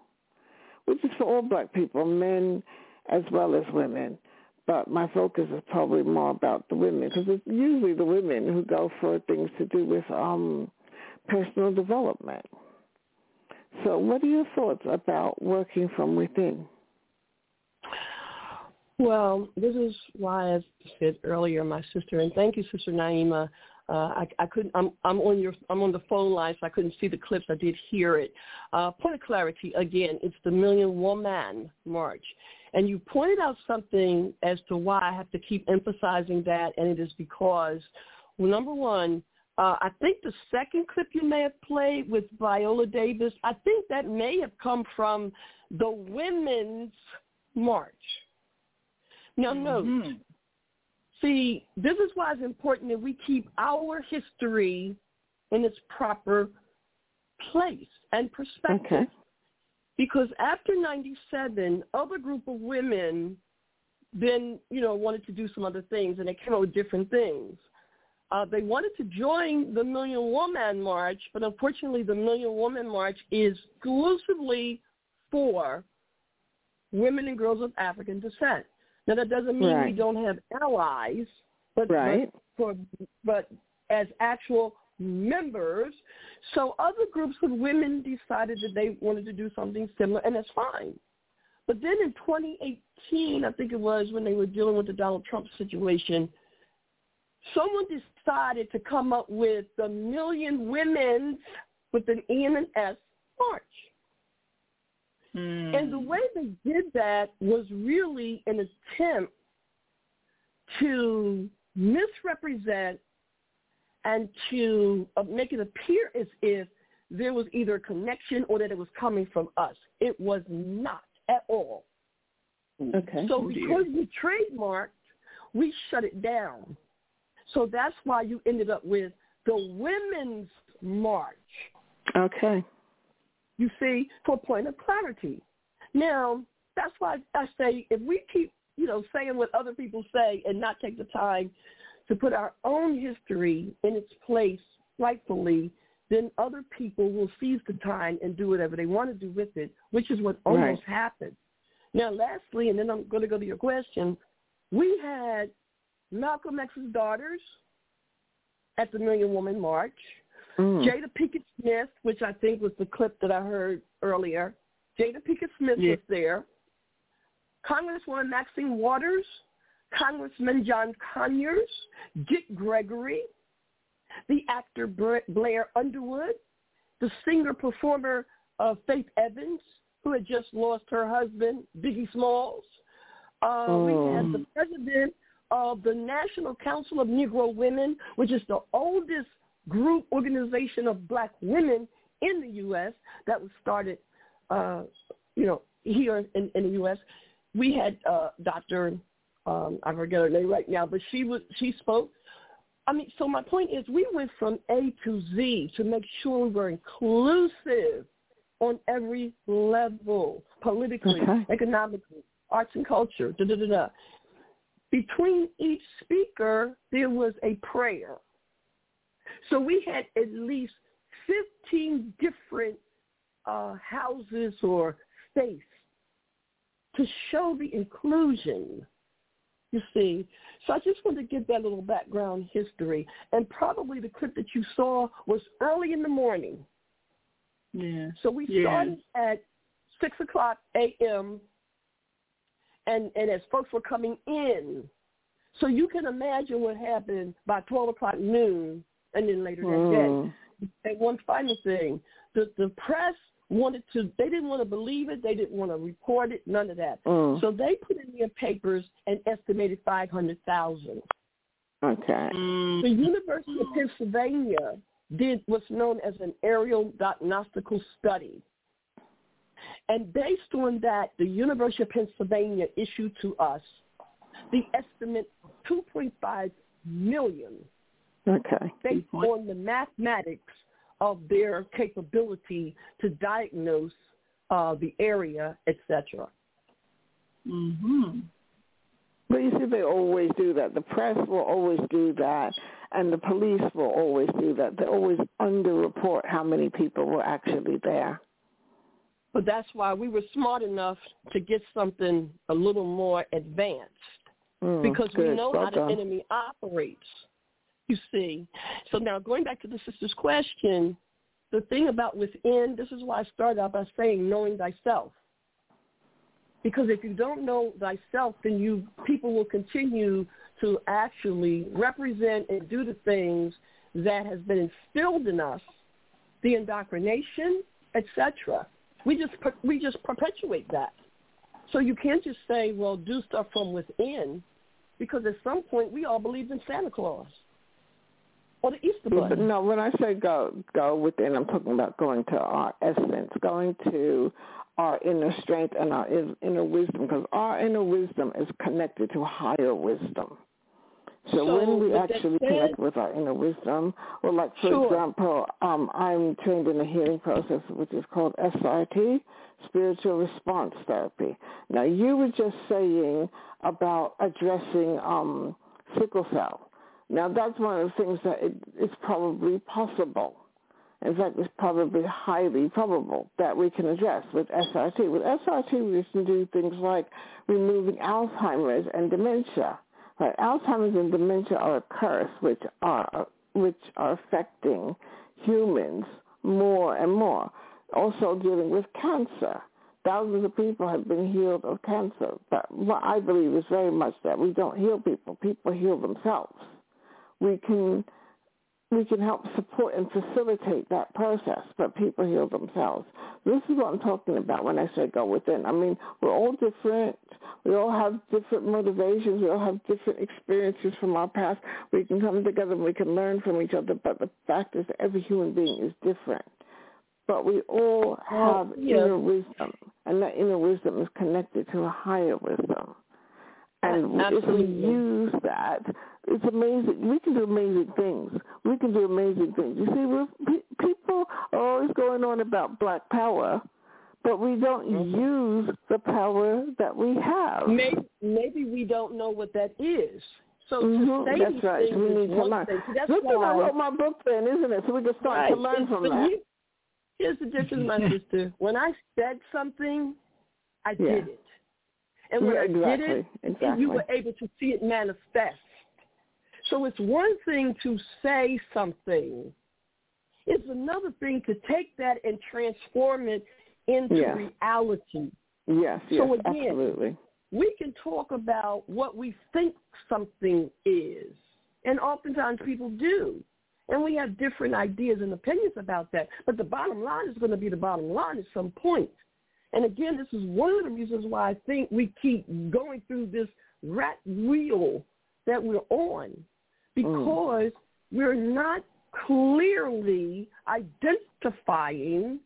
which is for all black people, men as well as women. But my focus is probably more about the women because it's usually the women who go for things to do with um, personal development. So what are your thoughts about working from within? Well, this is why, I said earlier, my sister, and thank you, Sister Naima, uh, I, I couldn't. I'm, I'm on your. I'm on the phone line, so I couldn't see the clips. I did hear it. Uh, point of clarity. Again, it's the Million Woman March, and you pointed out something as to why I have to keep emphasizing that, and it is because, well, number one, uh, I think the second clip you may have played with Viola Davis, I think that may have come from the Women's March. Now, mm-hmm. note See, this is why it's important that we keep our history in its proper place and perspective. Okay. Because after 97, other group of women then, you know, wanted to do some other things and they came up with different things. Uh, they wanted to join the Million Woman March, but unfortunately the Million Woman March is exclusively for women and girls of African descent. Now that doesn't mean right. we don't have allies, but right. but, for, but as actual members. So other groups of women decided that they wanted to do something similar, and that's fine. But then in 2018, I think it was when they were dealing with the Donald Trump situation, someone decided to come up with the Million Women's with an E and an S march. Mm. And the way they did that was really an attempt to misrepresent and to uh, make it appear as if there was either a connection or that it was coming from us. It was not at all. Okay. So because we trademarked, we shut it down. So that's why you ended up with the Women's March. Okay. You see, for a point of clarity. Now, that's why I say if we keep, you know, saying what other people say and not take the time to put our own history in its place rightfully, then other people will seize the time and do whatever they want to do with it, which is what almost Right. happened. Now, lastly, and then I'm going to go to your question, we had Malcolm X's daughters at the Million Woman March. Mm. Jada Pinkett Smith, which I think was the clip that I heard earlier. Jada Pinkett Smith Yeah. was there. Congresswoman Maxine Waters, Congressman John Conyers, Dick Gregory, the actor Blair Underwood, the singer-performer uh, Faith Evans, who had just lost her husband, Biggie Smalls. Uh, We had Mm. the president of the National Council of Negro Women, which is the oldest group organization of black women in the U.S. that was started, uh, you know, here in, in the U.S. We had uh, Dr. Um, I forget her name right now, but she was she spoke. I mean, so my point is, we went from A to Z to make sure we were inclusive on every level, politically, Okay. economically, arts and culture, da da da da. Between each speaker, there was a prayer. So we had at least 15 different uh, houses or space to show the inclusion, you see. So I just wanted to give that little background history. And probably the clip that you saw was early in the morning. Yeah. So we Yeah. started at 6 o'clock a.m. And, and as folks were coming in, so you can imagine what happened by 12 o'clock noon and then later that Mm. day. And one final thing, the, the press wanted to, they didn't want to believe it. They didn't want to report it, none of that. Mm. So they put in their papers an estimated 500,000. Okay. The University of Pennsylvania did what's known as an aerial diagnostical study. And based on that, the University of Pennsylvania issued to us the estimate of 2.5 million Okay. based on the mathematics of their capability to diagnose uh, the area, etc. Mm-hmm. But you see, they always do that. The press will always do that, and the police will always do that. They always underreport how many people were actually there. But that's why we were smart enough to get something a little more advanced Mm, because we know well how the done. enemy operates. You see. So now going back to the sister's question, the thing about within, this is why I started out by saying knowing thyself. Because if you don't know thyself, then you people will continue to actually represent and do the things that has been instilled in us, the indoctrination, etc. We just we just perpetuate that. So you can't just say, well, do stuff from within, because at some point we all believed in Santa Claus or the Easter Bunny. but no, when I say go go within, I'm talking about going to our essence, going to our inner strength and our inner wisdom, because our inner wisdom is connected to higher wisdom. So, So when we actually said- connect with our inner wisdom, well, like for Sure. example, um, I'm trained in a healing process which is called SRT, Spiritual Response Therapy. Now, you were just saying about addressing um, sickle cell. Now, that's one of the things that it, it's probably possible. In fact, it's probably highly probable that we can address with SRT. With SRT, we can do things like removing Alzheimer's and dementia. Right? Alzheimer's and dementia are a curse, which are which are affecting humans more and more. Also dealing with cancer. Thousands of people have been healed of cancer, but what I believe is very much that we don't heal people. People heal themselves. We can we can help support and facilitate that process, but people heal themselves. This is what I'm talking about when I say go within. I mean, we're all different. We all have different motivations. We all have different experiences from our past. We can come together and we can learn from each other. But the fact is every human being is different. But we all have yeah. inner wisdom, and that inner wisdom is connected to a higher wisdom. And if we use that, it's amazing. We can do amazing things. We can do amazing things. You see, we're, people are always going on about black power, but we don't Mm-hmm. use the power that we have. Maybe, maybe we don't know what that is. So Mhm, to that's right. We need to learn. thing. That's Good thing I why wrote my book then, isn't it? So we can start Right. to learn from that. you- Here's the difference, my sister. When I said something, I Yeah. did it. And when Yeah, I did it, exactly. you were able to see it manifest. So it's one thing to say something. It's another thing to take that and transform it into reality. Yes, yes, So again, absolutely. we can talk about what we think something is, and oftentimes people do. And we have different ideas and opinions about that. But the bottom line is going to be the bottom line at some point. And again, this is one of the reasons why I think we keep going through this rat wheel that we're on mm. because we're not clearly identifying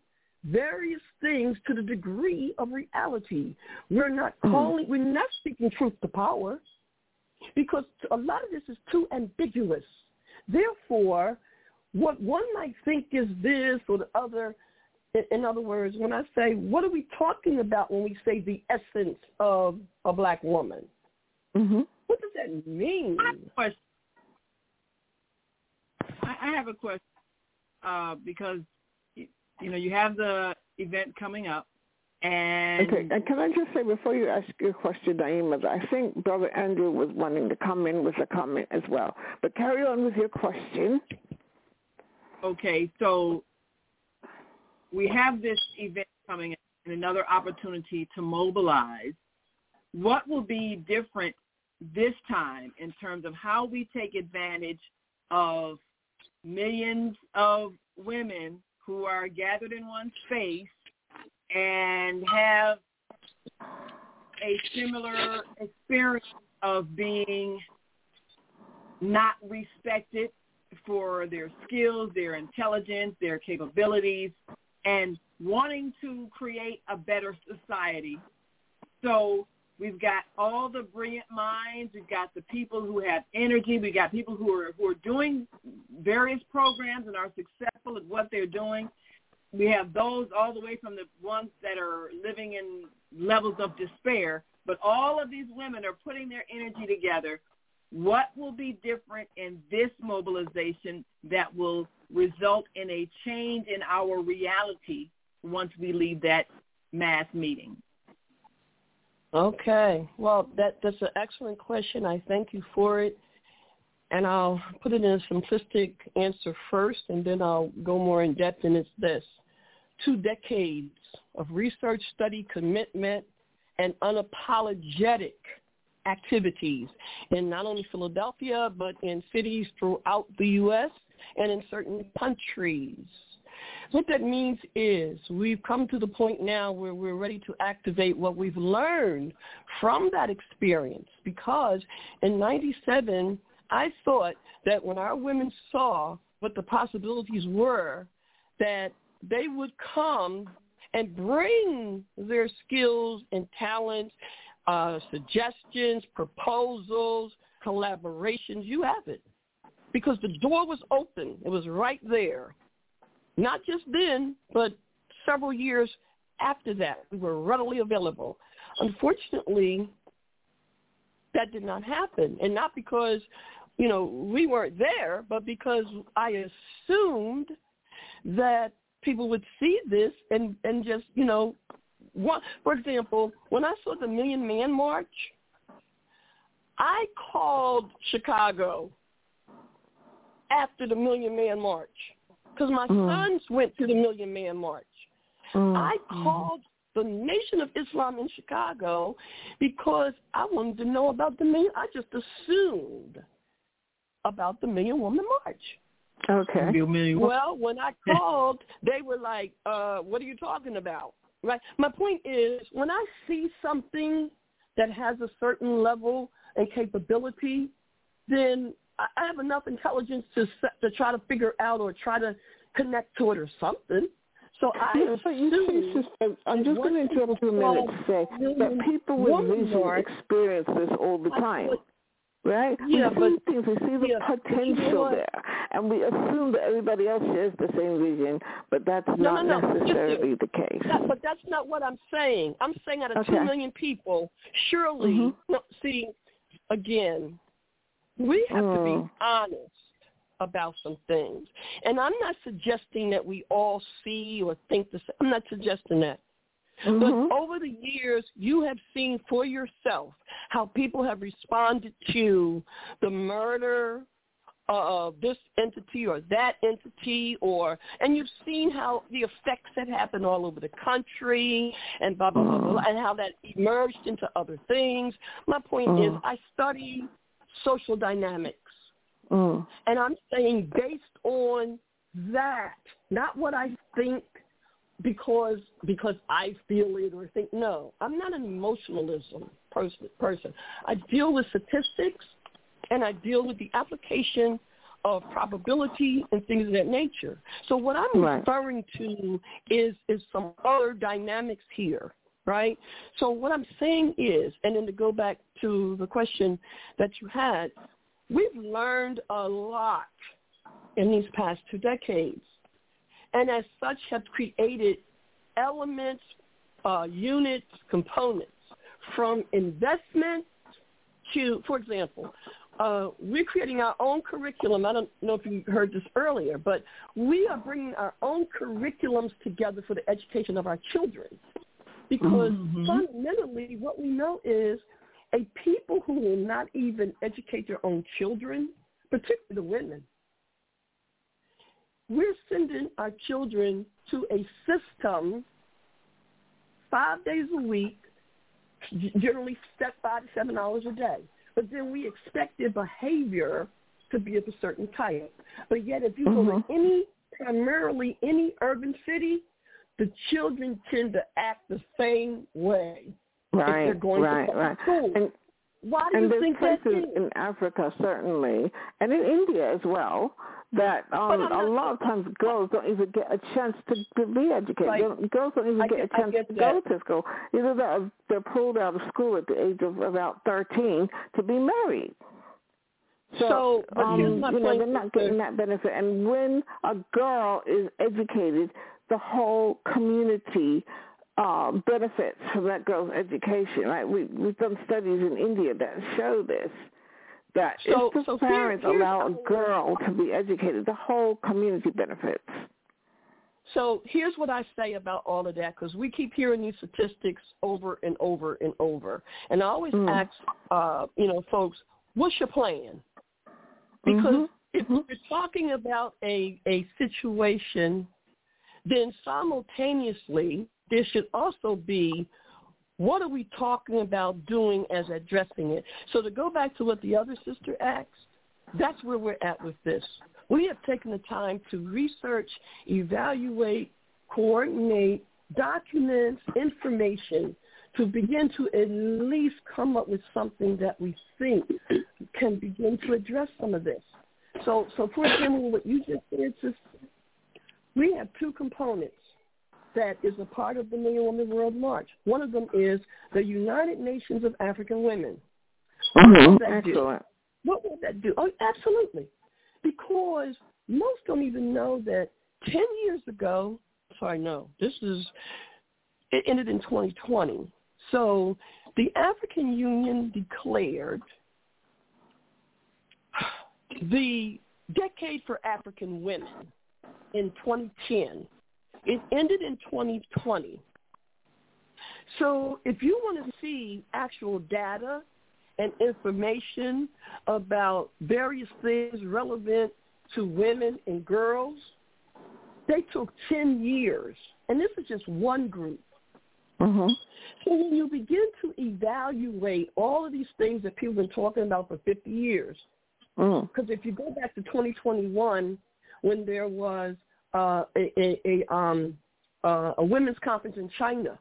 various things to the degree of reality. We're not mm. calling, we're not speaking truth to power because a lot of this is too ambiguous. Therefore, what one might think is this or the other, in- in other words, when I say, what are we talking about when we say the essence of a black woman? Mm-hmm. What does that mean? question. I, I have a question uh, because you, you know you have the event coming up, and Okay, and can I just say before you ask your question, Naima, that I think Brother Andrew was wanting to come in with a comment as well. But carry on with your question. okay, so we have this event coming and another opportunity to mobilize. What will be different this time in terms of how we take advantage of millions of women who are gathered in one space and have a similar experience of being not respected for their skills, their intelligence, their capabilities, and wanting to create a better society. So we've got all the brilliant minds, we've got the people who have energy, we've got people who are who are doing various programs and are successful at what they're doing. We have those all the way from the ones that are living in levels of despair, but all of these women are putting their energy together. What will be different in this mobilization that will result in a change in our reality once we leave that mass meeting? Okay. Well, that that's an excellent question. I thank you for it. And I'll put it in a simplistic answer first, and then I'll go more in depth, and it's this. Two decades of research, study, commitment, and unapologetic activities in not only Philadelphia, but in cities throughout the U.S. and in certain countries. What that means is we've come to the point now where we're ready to activate what we've learned from that experience because in 97, I thought that when our women saw what the possibilities were, that they would come and bring their skills and talents, uh, suggestions, proposals, collaborations. You have it. Because the door was open. It was right there. Not just then, but several years after that. We were readily available. Unfortunately, that did not happen. And not because, you know, we weren't there, but because I assumed that people would see this and, and just, you know, want, for example, when I saw the Million Man March, I called Chicago after the Million Man March because my Mm. sons went to the Million Man March. Mm. I called the Nation of Islam in Chicago because I wanted to know about the million. I just assumed about the Million Woman March. Okay. Well, when I called, they were like, uh, what are you talking about? Right? My point is, when I see something that has a certain level and capability, then I have enough intelligence to to try to figure out or try to connect to it or something. So I yeah, so you see, sister, I'm just going to interrupt you a minute to say that people with vision experience this all the time. Right? Yeah, we but, see things, we see the yeah, potential there, and we assume that everybody else shares the same vision, but that's no, not no, no. necessarily Just, the case. That, but that's not what I'm saying. I'm saying out of Okay. two million people, surely, Mhm. no, see, again, we have to Mm. be honest about some things. And I'm not suggesting that we all see or think the same. I'm not suggesting that. Mhm. But over the years, you have seen for yourself how people have responded to the murder of this entity or that entity or and you've seen how the effects that happen all over the country and blah blah blah, blah, blah and how that emerged into other things. My point is Mm. I study social dynamics Mm. and I'm saying based on that, not what I think because because I feel it or think. No, I'm not an emotionalism person. person. I deal with statistics and I deal with the application of probability and things of that nature. So what I'm Right. referring to is is some other dynamics here, right? So what I'm saying is, and then to go back to the question that you had, we've learned a lot in these past two decades, and as such have created elements, uh, units, components from investment to, for example, uh, we're creating our own curriculum. I don't know if you heard this earlier, but we are bringing our own curriculums together for the education of our children. Because Mhm. fundamentally, what we know is a people who will not even educate their own children, particularly the women, we're sending our children to a system five days a week, generally step five to seven hours a day. But then we expect their behavior to be of a certain type. But yet if you go Mhm. to any, primarily any urban city, the children tend to act the same way if they're going right, to right. school. And Why do and you there's think places is? in Africa certainly, and in India as well, that um, a lot of times girls don't even get a chance to, to be educated. Right. Girls don't even I get, a chance get to go to school. Either they're, they're pulled out of school at the age of about 13 to be married. So, So, um, you know, they're not getting that benefit. And when a girl is educated, the whole community uh, benefits from that girl's education. Right? We we've done studies in India that show this. That So- if the so parents here's allow a girl to be educated, the whole community benefits. So here's what I say about all of that because we keep hearing these statistics over and over and over, and I always Mm. ask, uh, you know, folks, what's your plan? Because Mhm. if we're talking about a a situation, then simultaneously there should also be what are we talking about doing as addressing it. So to go back to what the other sister asked, that's where we're at with this. We have taken the time to research, evaluate, coordinate, document information to begin to at least come up with something that we think can begin to address some of this. So, so for example, what you just said, sister, we have two components that is a part of the Million Women World March. One of them is the United Nations of African Women. Mhm. What would that do? Excellent. What would that do? Oh, absolutely. Because most don't even know that 10 years ago, sorry, no, this is, it ended in 2020. So the African Union declared the Decade for African Women in 2010. It ended in 2020. So if you want to see actual data and information about various things relevant to women and girls, they took 10 years. And this is just one group. Mhm. So when you begin to evaluate all of these things that people have been talking about for 50 years, Mm. because if you go back to 2021, when there was uh, a, a, a, um, uh, a women's conference in China,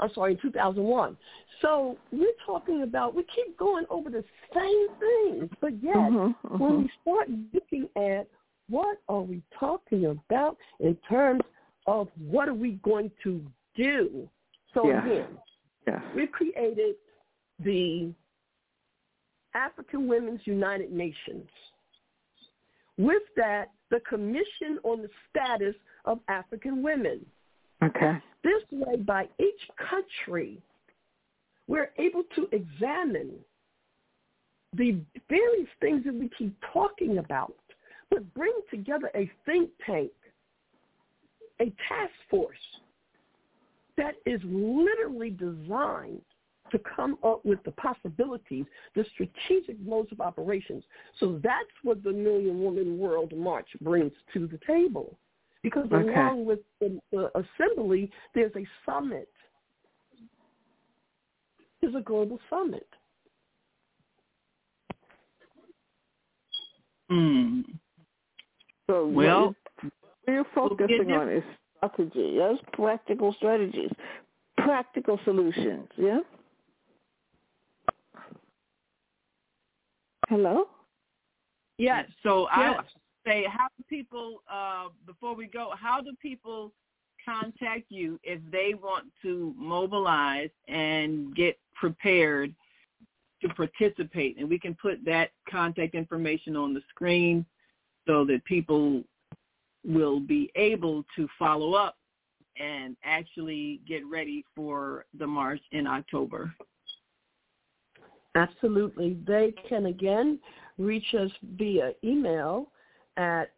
I'm sorry, in 2001. So we're talking about, we keep going over the same things, but yet Mm-hmm, when mhm. we start looking at what are we talking about in terms of what are we going to do? So Yeah. again, Yes. we've created the African Women's United Nations. With that, the Commission on the Status of African Women. Okay. This way, by each country, we're able to examine the various things that we keep talking about, but bring together a think tank, a task force that is literally designed to come up with the possibilities, the strategic modes of operations. So that's what the Million Woman World March brings to the table. Because Okay. along with the, the assembly, there's a summit. There's a global summit. Hmm. So Well, what you're focusing on is strategy, yes, practical strategies, practical solutions, yeah. Hello. Yeah. So I Yes. would say, how do people? Uh, before we go, how do people contact you if they want to mobilize and get prepared to participate? And we can put that contact information on the screen so that people will be able to follow up and actually get ready for the march in October. Absolutely. They can again reach us via email at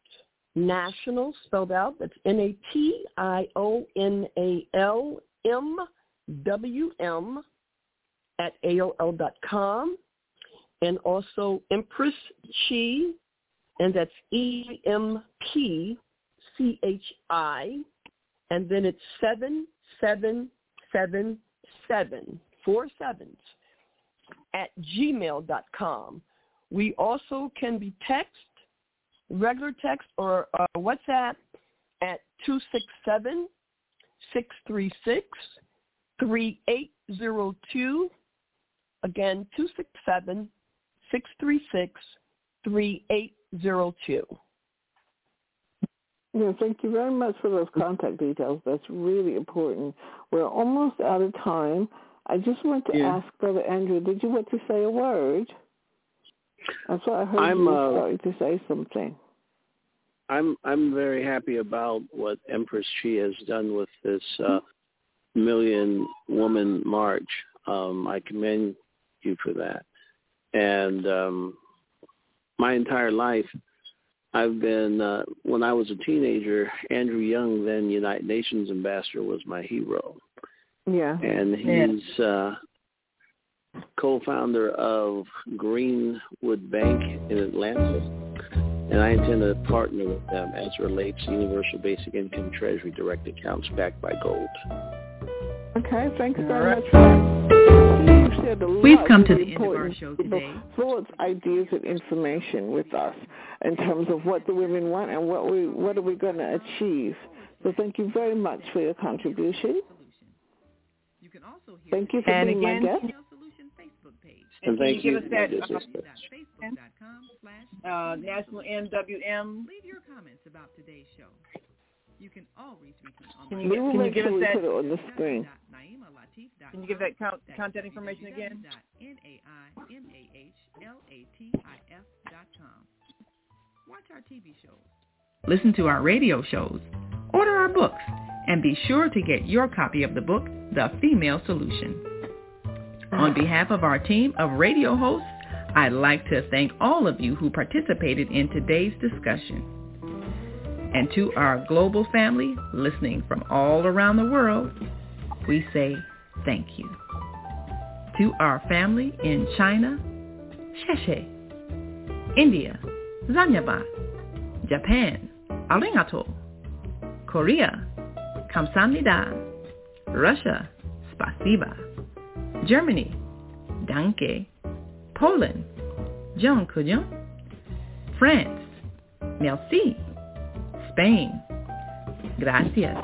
national spelled out. That's N A T I O N A L M W M at AOL dot com. And also Empress Chi, and that's E M P C H I, and then it's seven seven seven seven four sevens at gmail.com. We also can be text, regular text or uh, WhatsApp at 267-636-3802. Again, 267-636-3802. Yeah, thank you very much for those contact details. That's really important. We're almost out of time. I just want to Yeah. ask Brother Andrew, did you want to say a word? I thought I heard I'm, you were uh, starting to say something. I'm I'm very happy about what Empress Chi has done with this uh, million woman march. Um, I commend you for that. And um, my entire life, I've been uh, when I was a teenager. Andrew Young, then United Nations ambassador, was my hero, Yeah. and Yeah. he's uh, co-founder of Greenwood Bank in Atlanta and I intend to partner with them as it relates to Universal Basic Income Treasury Direct Accounts backed by gold. Okay, thank you very much for that. You've shared a We've come to the end of our show today. Thoughts, ideas, and information with us in terms of what the women want and what we what are we going to achieve. So thank you very much for your contribution. Thank you for And being again- my guest. Solution Facebook page. And thank you you. give us that, This Facebook.com slash Uh, National MWM. Leave your comments about today's show. You can always reach me on Can you, We get- will can you give us that? put it on the screen. Can you give that count, contact information again? N-A-I-M-A-H-L-A-T-I-F dot com. Watch our TV shows. Listen to our radio shows. Order our books. And be sure to get your copy of the book, The Female Solution. On behalf of our team of radio hosts, I'd like to thank all of you who participated in today's discussion. And to our global family listening from all around the world, we say thank you. To our family in China, Sheshe, India, Zanyaba, Japan, Arigato, Korea, Kamsamnida, Russia, Spasiba, Germany, Danke, Poland, Couillon, France, Merci, Spain, Gracias,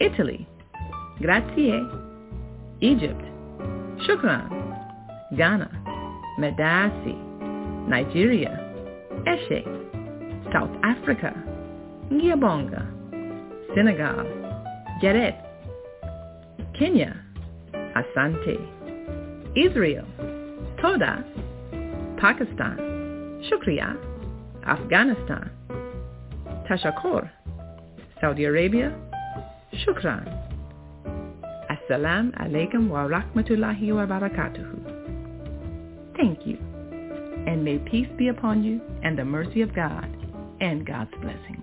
Italy, Grazie, Egypt, Shukran, Ghana, Medasi, Nigeria, Eshe, South Africa, Ngiyabonga, Senegal, Geret, Kenya, Asante, Israel, Toda, Pakistan, Shukriya, Afghanistan, Tashakor, Saudi Arabia, Shukran. Assalamu alaikum wa rahmatullahi wa barakatuhu. Thank you, and may peace be upon you and the mercy of God and God's blessings.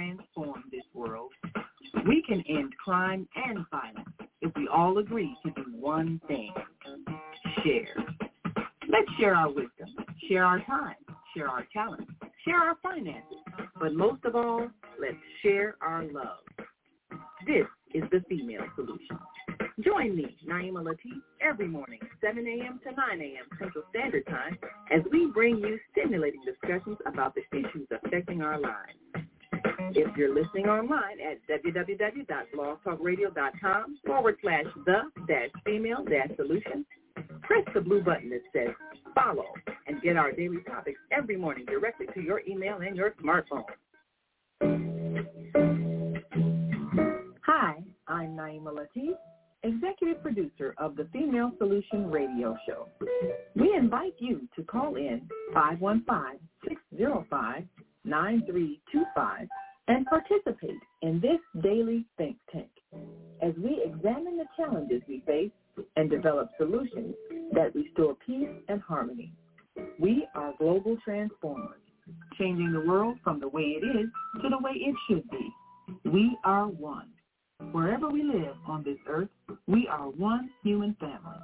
Transform this world. We can end crime and violence if we all agree to do one thing. Share. Let's share our wisdom, share our time, share our talent, share our finances, but most of all, let's share our love. This is the female solution. Join me, Naima Latif, every morning, 7 a.m. to 9 a.m. Central Standard Time, as we bring you stimulating discussions about the issues affecting our lives. If you're listening online at www.blogtalkradio.com forward slash the dash female dash solution, press the blue button that says follow and get our daily topics every morning directly to your email and your smartphone. Hi, I'm Naima Latif, executive producer of the Female Solution Radio Show. We invite you to call in 515-605-9325 and participate in this daily think tank as we examine the challenges we face and develop solutions that restore peace and harmony. We are global transformers, changing the world from the way it is to the way it should be. We are one. Wherever we live on this earth, we are one human family.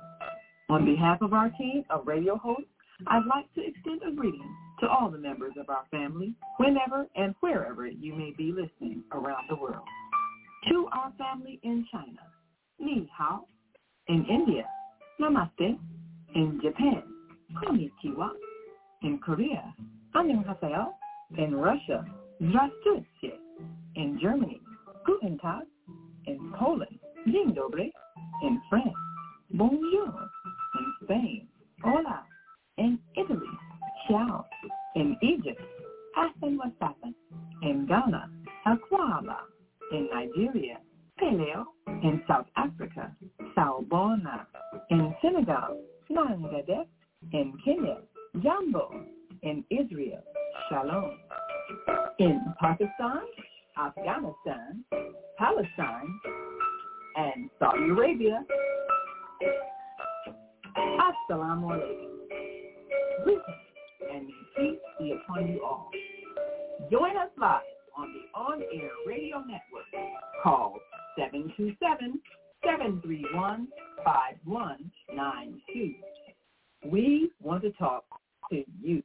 On behalf of our team of radio hosts, I'd like to extend a greeting to all the members of our family, whenever and wherever you may be listening around the world. To our family in China, Ni Hao. In India, Namaste. In Japan, Konnichiwa. In Korea, Annyeonghaseyo. In Russia, Здравствуйте. In Germany, Guten Tag. In Poland, Dzień dobry. In France, Bonjour. In Spain, Hola. In Italy, Ciao. In Egypt, Ahlan wa sahlan. In Ghana, Akwaaba. In Nigeria, Paleo. In South Africa, Sawubona. In Senegal, Nangadek. In Kenya, Jambo. In Israel, Shalom. In Pakistan, Afghanistan, Palestine, and Saudi Arabia, Assalamu alaikum. And may peace be upon you all. Join us live on the on-air radio network called 727-731-5192. We want to talk to you.